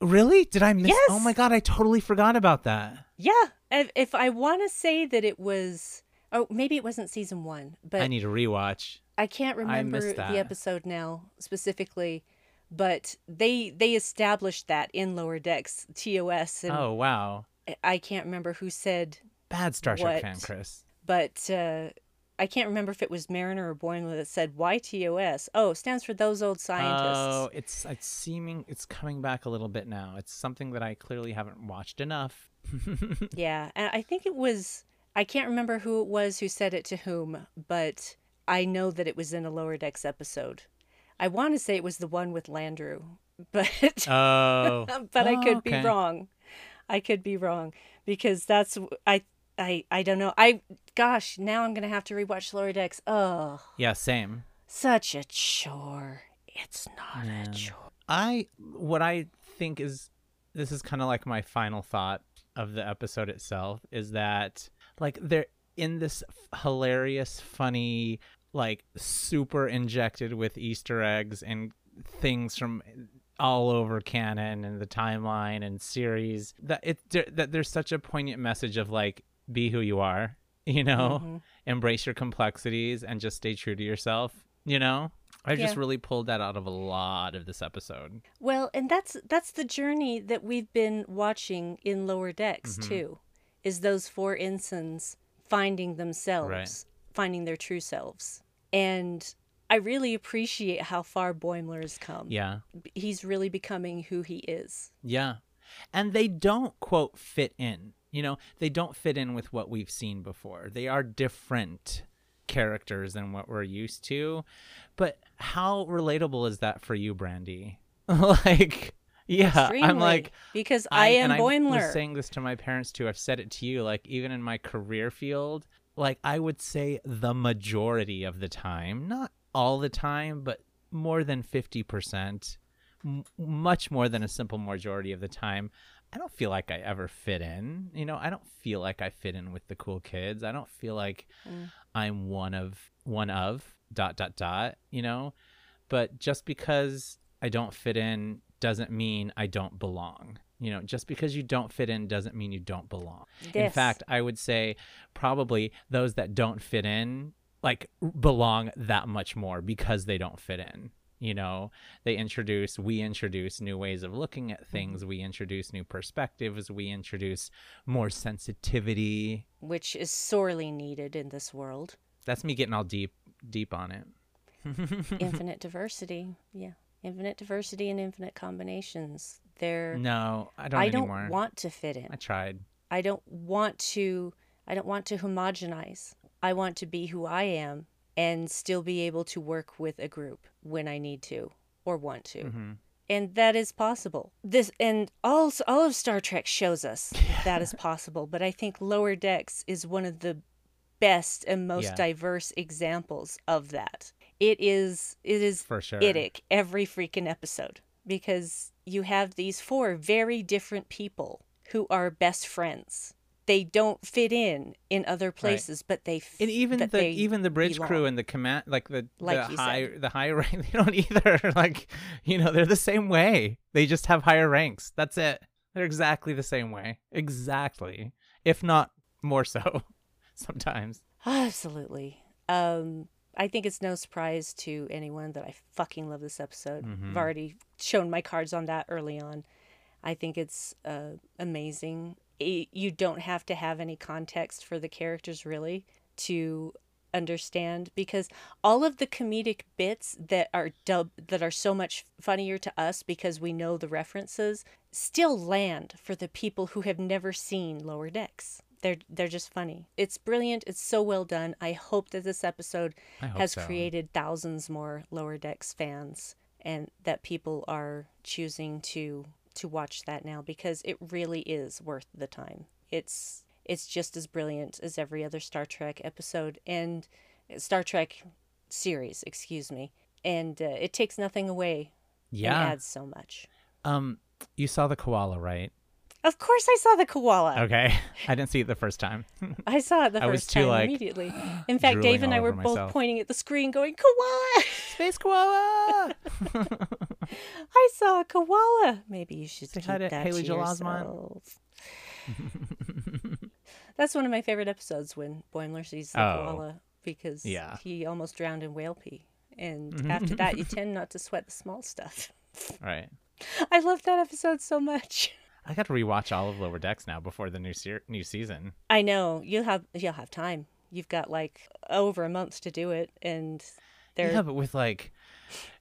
really did I miss oh Yes. oh my god I totally forgot about that Yeah, if, if I want to say that it was, oh, maybe it wasn't season one, but I I, need to rewatch I can't remember that. the episode now specifically. But they they established that in Lower Decks TOS, and oh wow I can't remember who said, bad Star Trek fan Chris but uh, I can't remember if it was Mariner or Boimler that said why TOS. Oh, stands for those old scientists. Oh, it's it's seeming it's coming back a little bit now. It's something that I clearly haven't watched enough. Yeah, and I think it was I can't remember who it was who said it to whom, but I know that it was in a Lower Decks episode. I want to say it was the one with Landrew, but Oh, but I Oh, could okay. be wrong. I could be wrong because that's I I I don't know. I gosh, now I'm gonna have to rewatch Lower Decks. Oh, yeah, same. such a chore. It's not a chore. I what I think is this is kind of like my final thought of the episode itself is that like they're in this hilarious, funny, like super injected with Easter eggs and things from all over canon and the timeline and series that it that there's such a poignant message of like be who you are, you know, embrace your complexities and just stay true to yourself, you know. I just really pulled that out of a lot of this episode. Well, and that's that's the journey that we've been watching in Lower Decks Mm-hmm. too. Is those four ensigns finding themselves, Right. Finding their true selves. And I really appreciate how far Boimler has come. Yeah. He's really becoming who he is. Yeah. And they don't quote fit in. You know, they don't fit in with what we've seen before. They are different characters than what we're used to. But how relatable is that for you, Brandi? like, yeah, I'm like, because I, am and I Boimler. was saying this to my parents too. I've said it to you. Like even in my career field, like I would say the majority of the time, not all the time, but more than fifty percent, m- much more than a simple majority of the time. I don't feel like I ever fit in. You know, I don't feel like I fit in with the cool kids. I don't feel like Mm. I'm one of one of dot dot dot. You know, but just because I don't fit in doesn't mean I don't belong. You know, just because you don't fit in doesn't mean you don't belong. In fact, I would say probably those that don't fit in like belong that much more because they don't fit in. You know, they introduce, we introduce new ways of looking at things. Mm-hmm. We introduce new perspectives. We introduce more sensitivity. which is sorely needed in this world. That's me getting all deep, deep on it. infinite diversity. Yeah. Infinite diversity and infinite combinations. They're No, I don't I don't anymore. want to fit in. I tried. I don't want to I don't want to homogenize. I want to be who I am and still be able to work with a group when I need to or want to. Mm-hmm. And that is possible. This and all all of Star Trek shows us that is possible, but I think Lower Decks is one of the best and most Yeah. diverse examples of that. It is it is For sure. idic every freaking episode because you have these four very different people who are best friends. They don't fit in in other places, but they f- and even the even the bridge crew and the command like the, Like the high said. the high rank they don't either. Like you know they're the same way. They just have higher ranks. That's it. They're exactly the same way. Exactly. If not more so sometimes. Absolutely. Um, I think it's no surprise to anyone that I fucking love this episode. Mm-hmm. I've already shown my cards on that early on. I think it's uh, amazing. I you don't have to have any context for the characters really to understand because all of the comedic bits that are dub that are so much funnier to us because we know the references still land for the people who have never seen Lower Decks. They're they're just funny. It's brilliant. It's so well done. I hope that this episode has so. created thousands more Lower Decks fans and that people are choosing to to watch that now because it really is worth the time. It's it's just as brilliant as every other Star Trek episode and Star Trek series, excuse me. And uh, it takes nothing away. Yeah. Adds so much. Um, you saw the koala, right? Of course, I saw the koala. Okay, I didn't see it the first time. I saw it the I first was too, time like, immediately. In fact, Dave and I were both myself. pointing at the screen, going, "Koala! Space koala. I saw a koala. Maybe you should Say keep hi to that Haley to yourself." That's one of my favorite episodes when Boimler sees the Oh. koala because Yeah. he almost drowned in whale pee. And after that, you tend not to sweat the small stuff. right. I love that episode so much. I got to rewatch all of Lower Decks now before the new se- new season. I know you'll have you'll have time. You've got like over a month to do it, and there. Yeah, but with like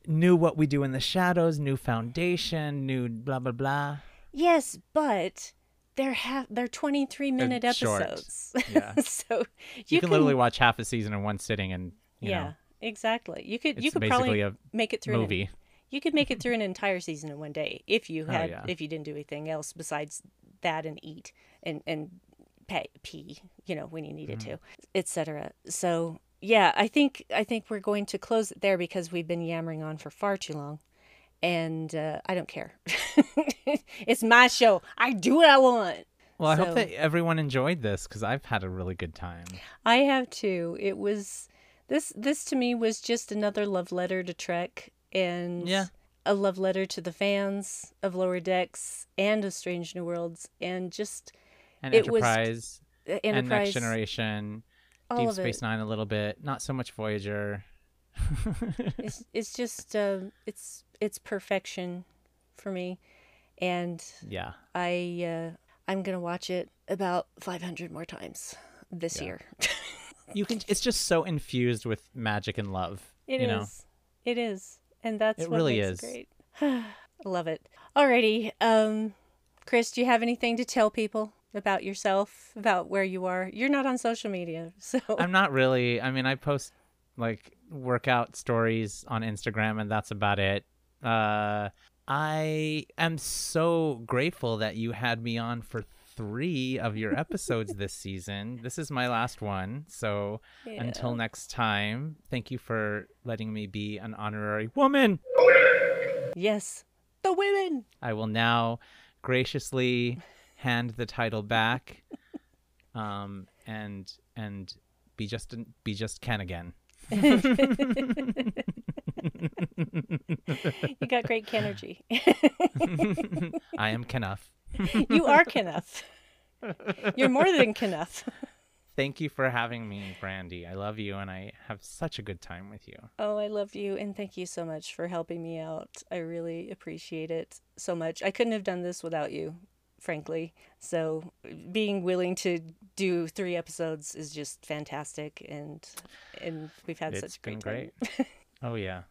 new what we do in the shadows, new foundation, new blah blah blah. Yes, but they're ha- they're twenty three minute short. episodes. Yeah. so you, You, can, literally watch half a season in one sitting, and you yeah, know, exactly. You could you could probably a make it through movie. You could make it through an entire season in one day if you Oh, had yeah. if you didn't do anything else besides that and eat and and pay, pee you know when you needed Mm-hmm. to etc so yeah i think i think we're going to close it there because we've been yammering on for far too long and uh, i don't care it's my show i do what i want Well, I So- hope that everyone enjoyed this because I've had a really good time. I have too. It was this this to me was just another love letter to Trek and Yeah. a love letter to the fans of Lower Decks and of Strange New Worlds and just And It was- Enterprise, and Enterprise Next Generation, Deep Space. Nine a little bit, not so much Voyager. It's it's just uh, it's it's perfection for me and yeah, I uh, I'm going to watch it about 500 more times this Yeah. year. you can. It's just so infused with magic and love. It is. you know, It is. And that's It really is. great. I love it. Alrighty. Um Chris, do you have anything to tell people about yourself, about where you are? You're not on social media, so I'm not really. I mean, I post like workout stories on Instagram, and that's about it. Uh, I am so grateful that you had me on for three of your episodes this season. This is my last one, so until next time, thank you for letting me be an honorary woman. Yes. The women. I will now graciously hand the title back, um, and and be just be just Ken again. You got great energy. I am Kenneth. you are Kenneth. You're more than Kenneth. Thank you for having me, Brandi. I love you, and I have such a good time with you. Oh, I love you and thank you so much for helping me out. I really appreciate it so much. I couldn't have done this without you, frankly. So, being willing to do 3 episodes is just fantastic and and we've had It's such a been great time. great. oh yeah.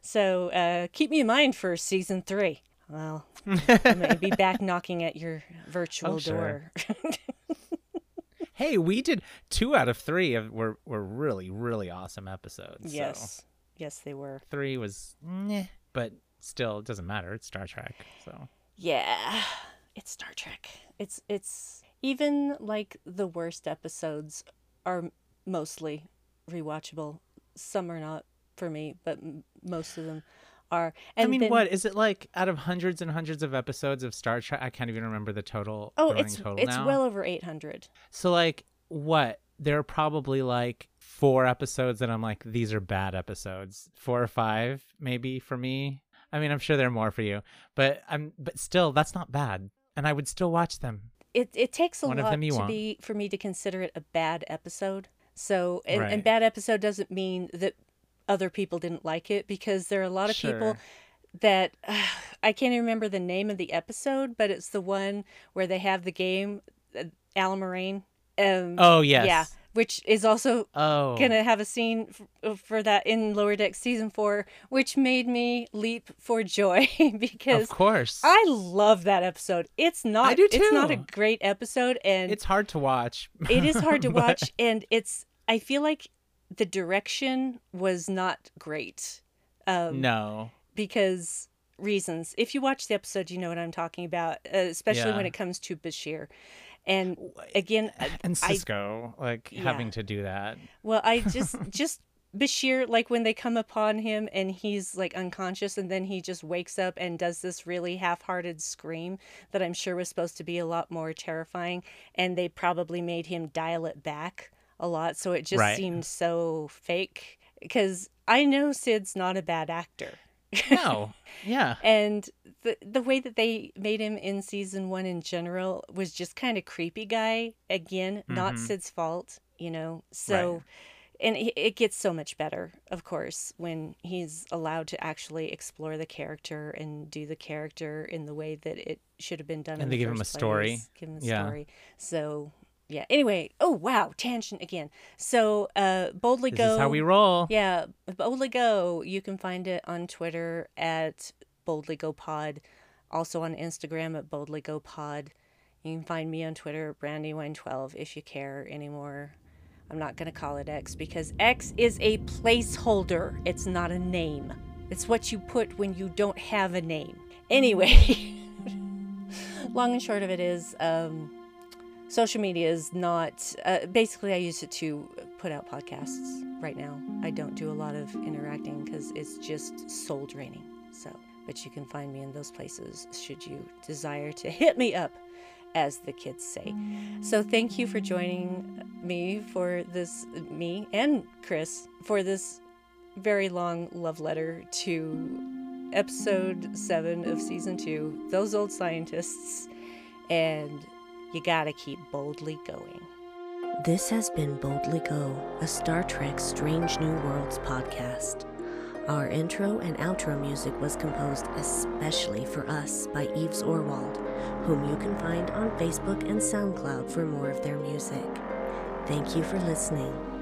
So, uh, keep me in mind for season 3. Well, I may be back knocking at your virtual Oh, sure. door. Hey, we did two out of three of were were really really awesome episodes. So yes. Yes, they were. three was, but still it doesn't matter. It's Star Trek, so Yeah, it's Star Trek. It's it's even like the worst episodes are mostly rewatchable. Some are not for me, but m- most of them are. And I mean, then- what is it like out of hundreds and hundreds of episodes of Star Trek? I can't even remember the total. Oh, the it's total it's now. well over eight hundred. So like what? There are probably like four episodes that I'm like, these are bad episodes. Four or five, maybe for me. I mean, I'm sure there are more for you, but I'm but still, that's not bad, and I would still watch them. It it takes a One lot to be for me to consider it a bad episode. So and, and bad episode doesn't mean that other people didn't like it because there are a lot of people Sure. that I can't even remember the name of the episode, but it's the one where they have the game, uh, Allamaraine. Um, Oh yes, yeah, which is also Oh, gonna have a scene f- for that in Lower Deck season four, which made me leap for joy because of course. I love that episode. It's not. I do too. It's not a great episode, and it's hard to watch. it is hard to But- watch, and it's. I feel like the direction was not great. Um, No. because reasons. If you watch the episode, you know what I'm talking about, uh, especially when it comes to Bashir. And again, And I- Sisko, like Yeah. having to do that. well, I just just Bashir, like when they come upon him and he's like unconscious, and then he just wakes up and does this really half-hearted scream that I'm sure was supposed to be a lot more terrifying, and they probably made him dial it back a lot, so it just Right. seemed so fake. Because I know Sid's not a bad actor. No. Yeah. and the the way that they made him in season one in general was just kind of creepy guy again not Mhm. sid's fault you know so and it, it gets so much better of course when he's allowed to actually explore the character and do the character in the way that it should have been done And they the give him a story. give him a Yeah. story so yeah anyway oh wow tangent again so uh boldly This go is how we roll. yeah, Boldly Go. You can find it on Twitter at Boldly Go Pod, also on Instagram at Boldly Go Pod. You can find me on Twitter at Brandywine12 if you care anymore. I'm not going to call it X because X is a placeholder. It's not a name. It's what you put when you don't have a name. Anyway, long and short of it is um, social media is not uh, basically i use it to put out podcasts right now. I don't do a lot of interacting because it's just soul draining. So but you can find me in those places should you desire to hit me up as the kids say. So thank you for joining me for this me and chris for this very long love letter to episode 7 of season 2 those old scientists. And you gotta keep boldly going. This has been Boldly Go, a Star Trek Strange New Worlds podcast. Our intro and outro music was composed especially for us by Eves Orwald, whom you can find on Facebook and SoundCloud for more of their music. Thank you for listening.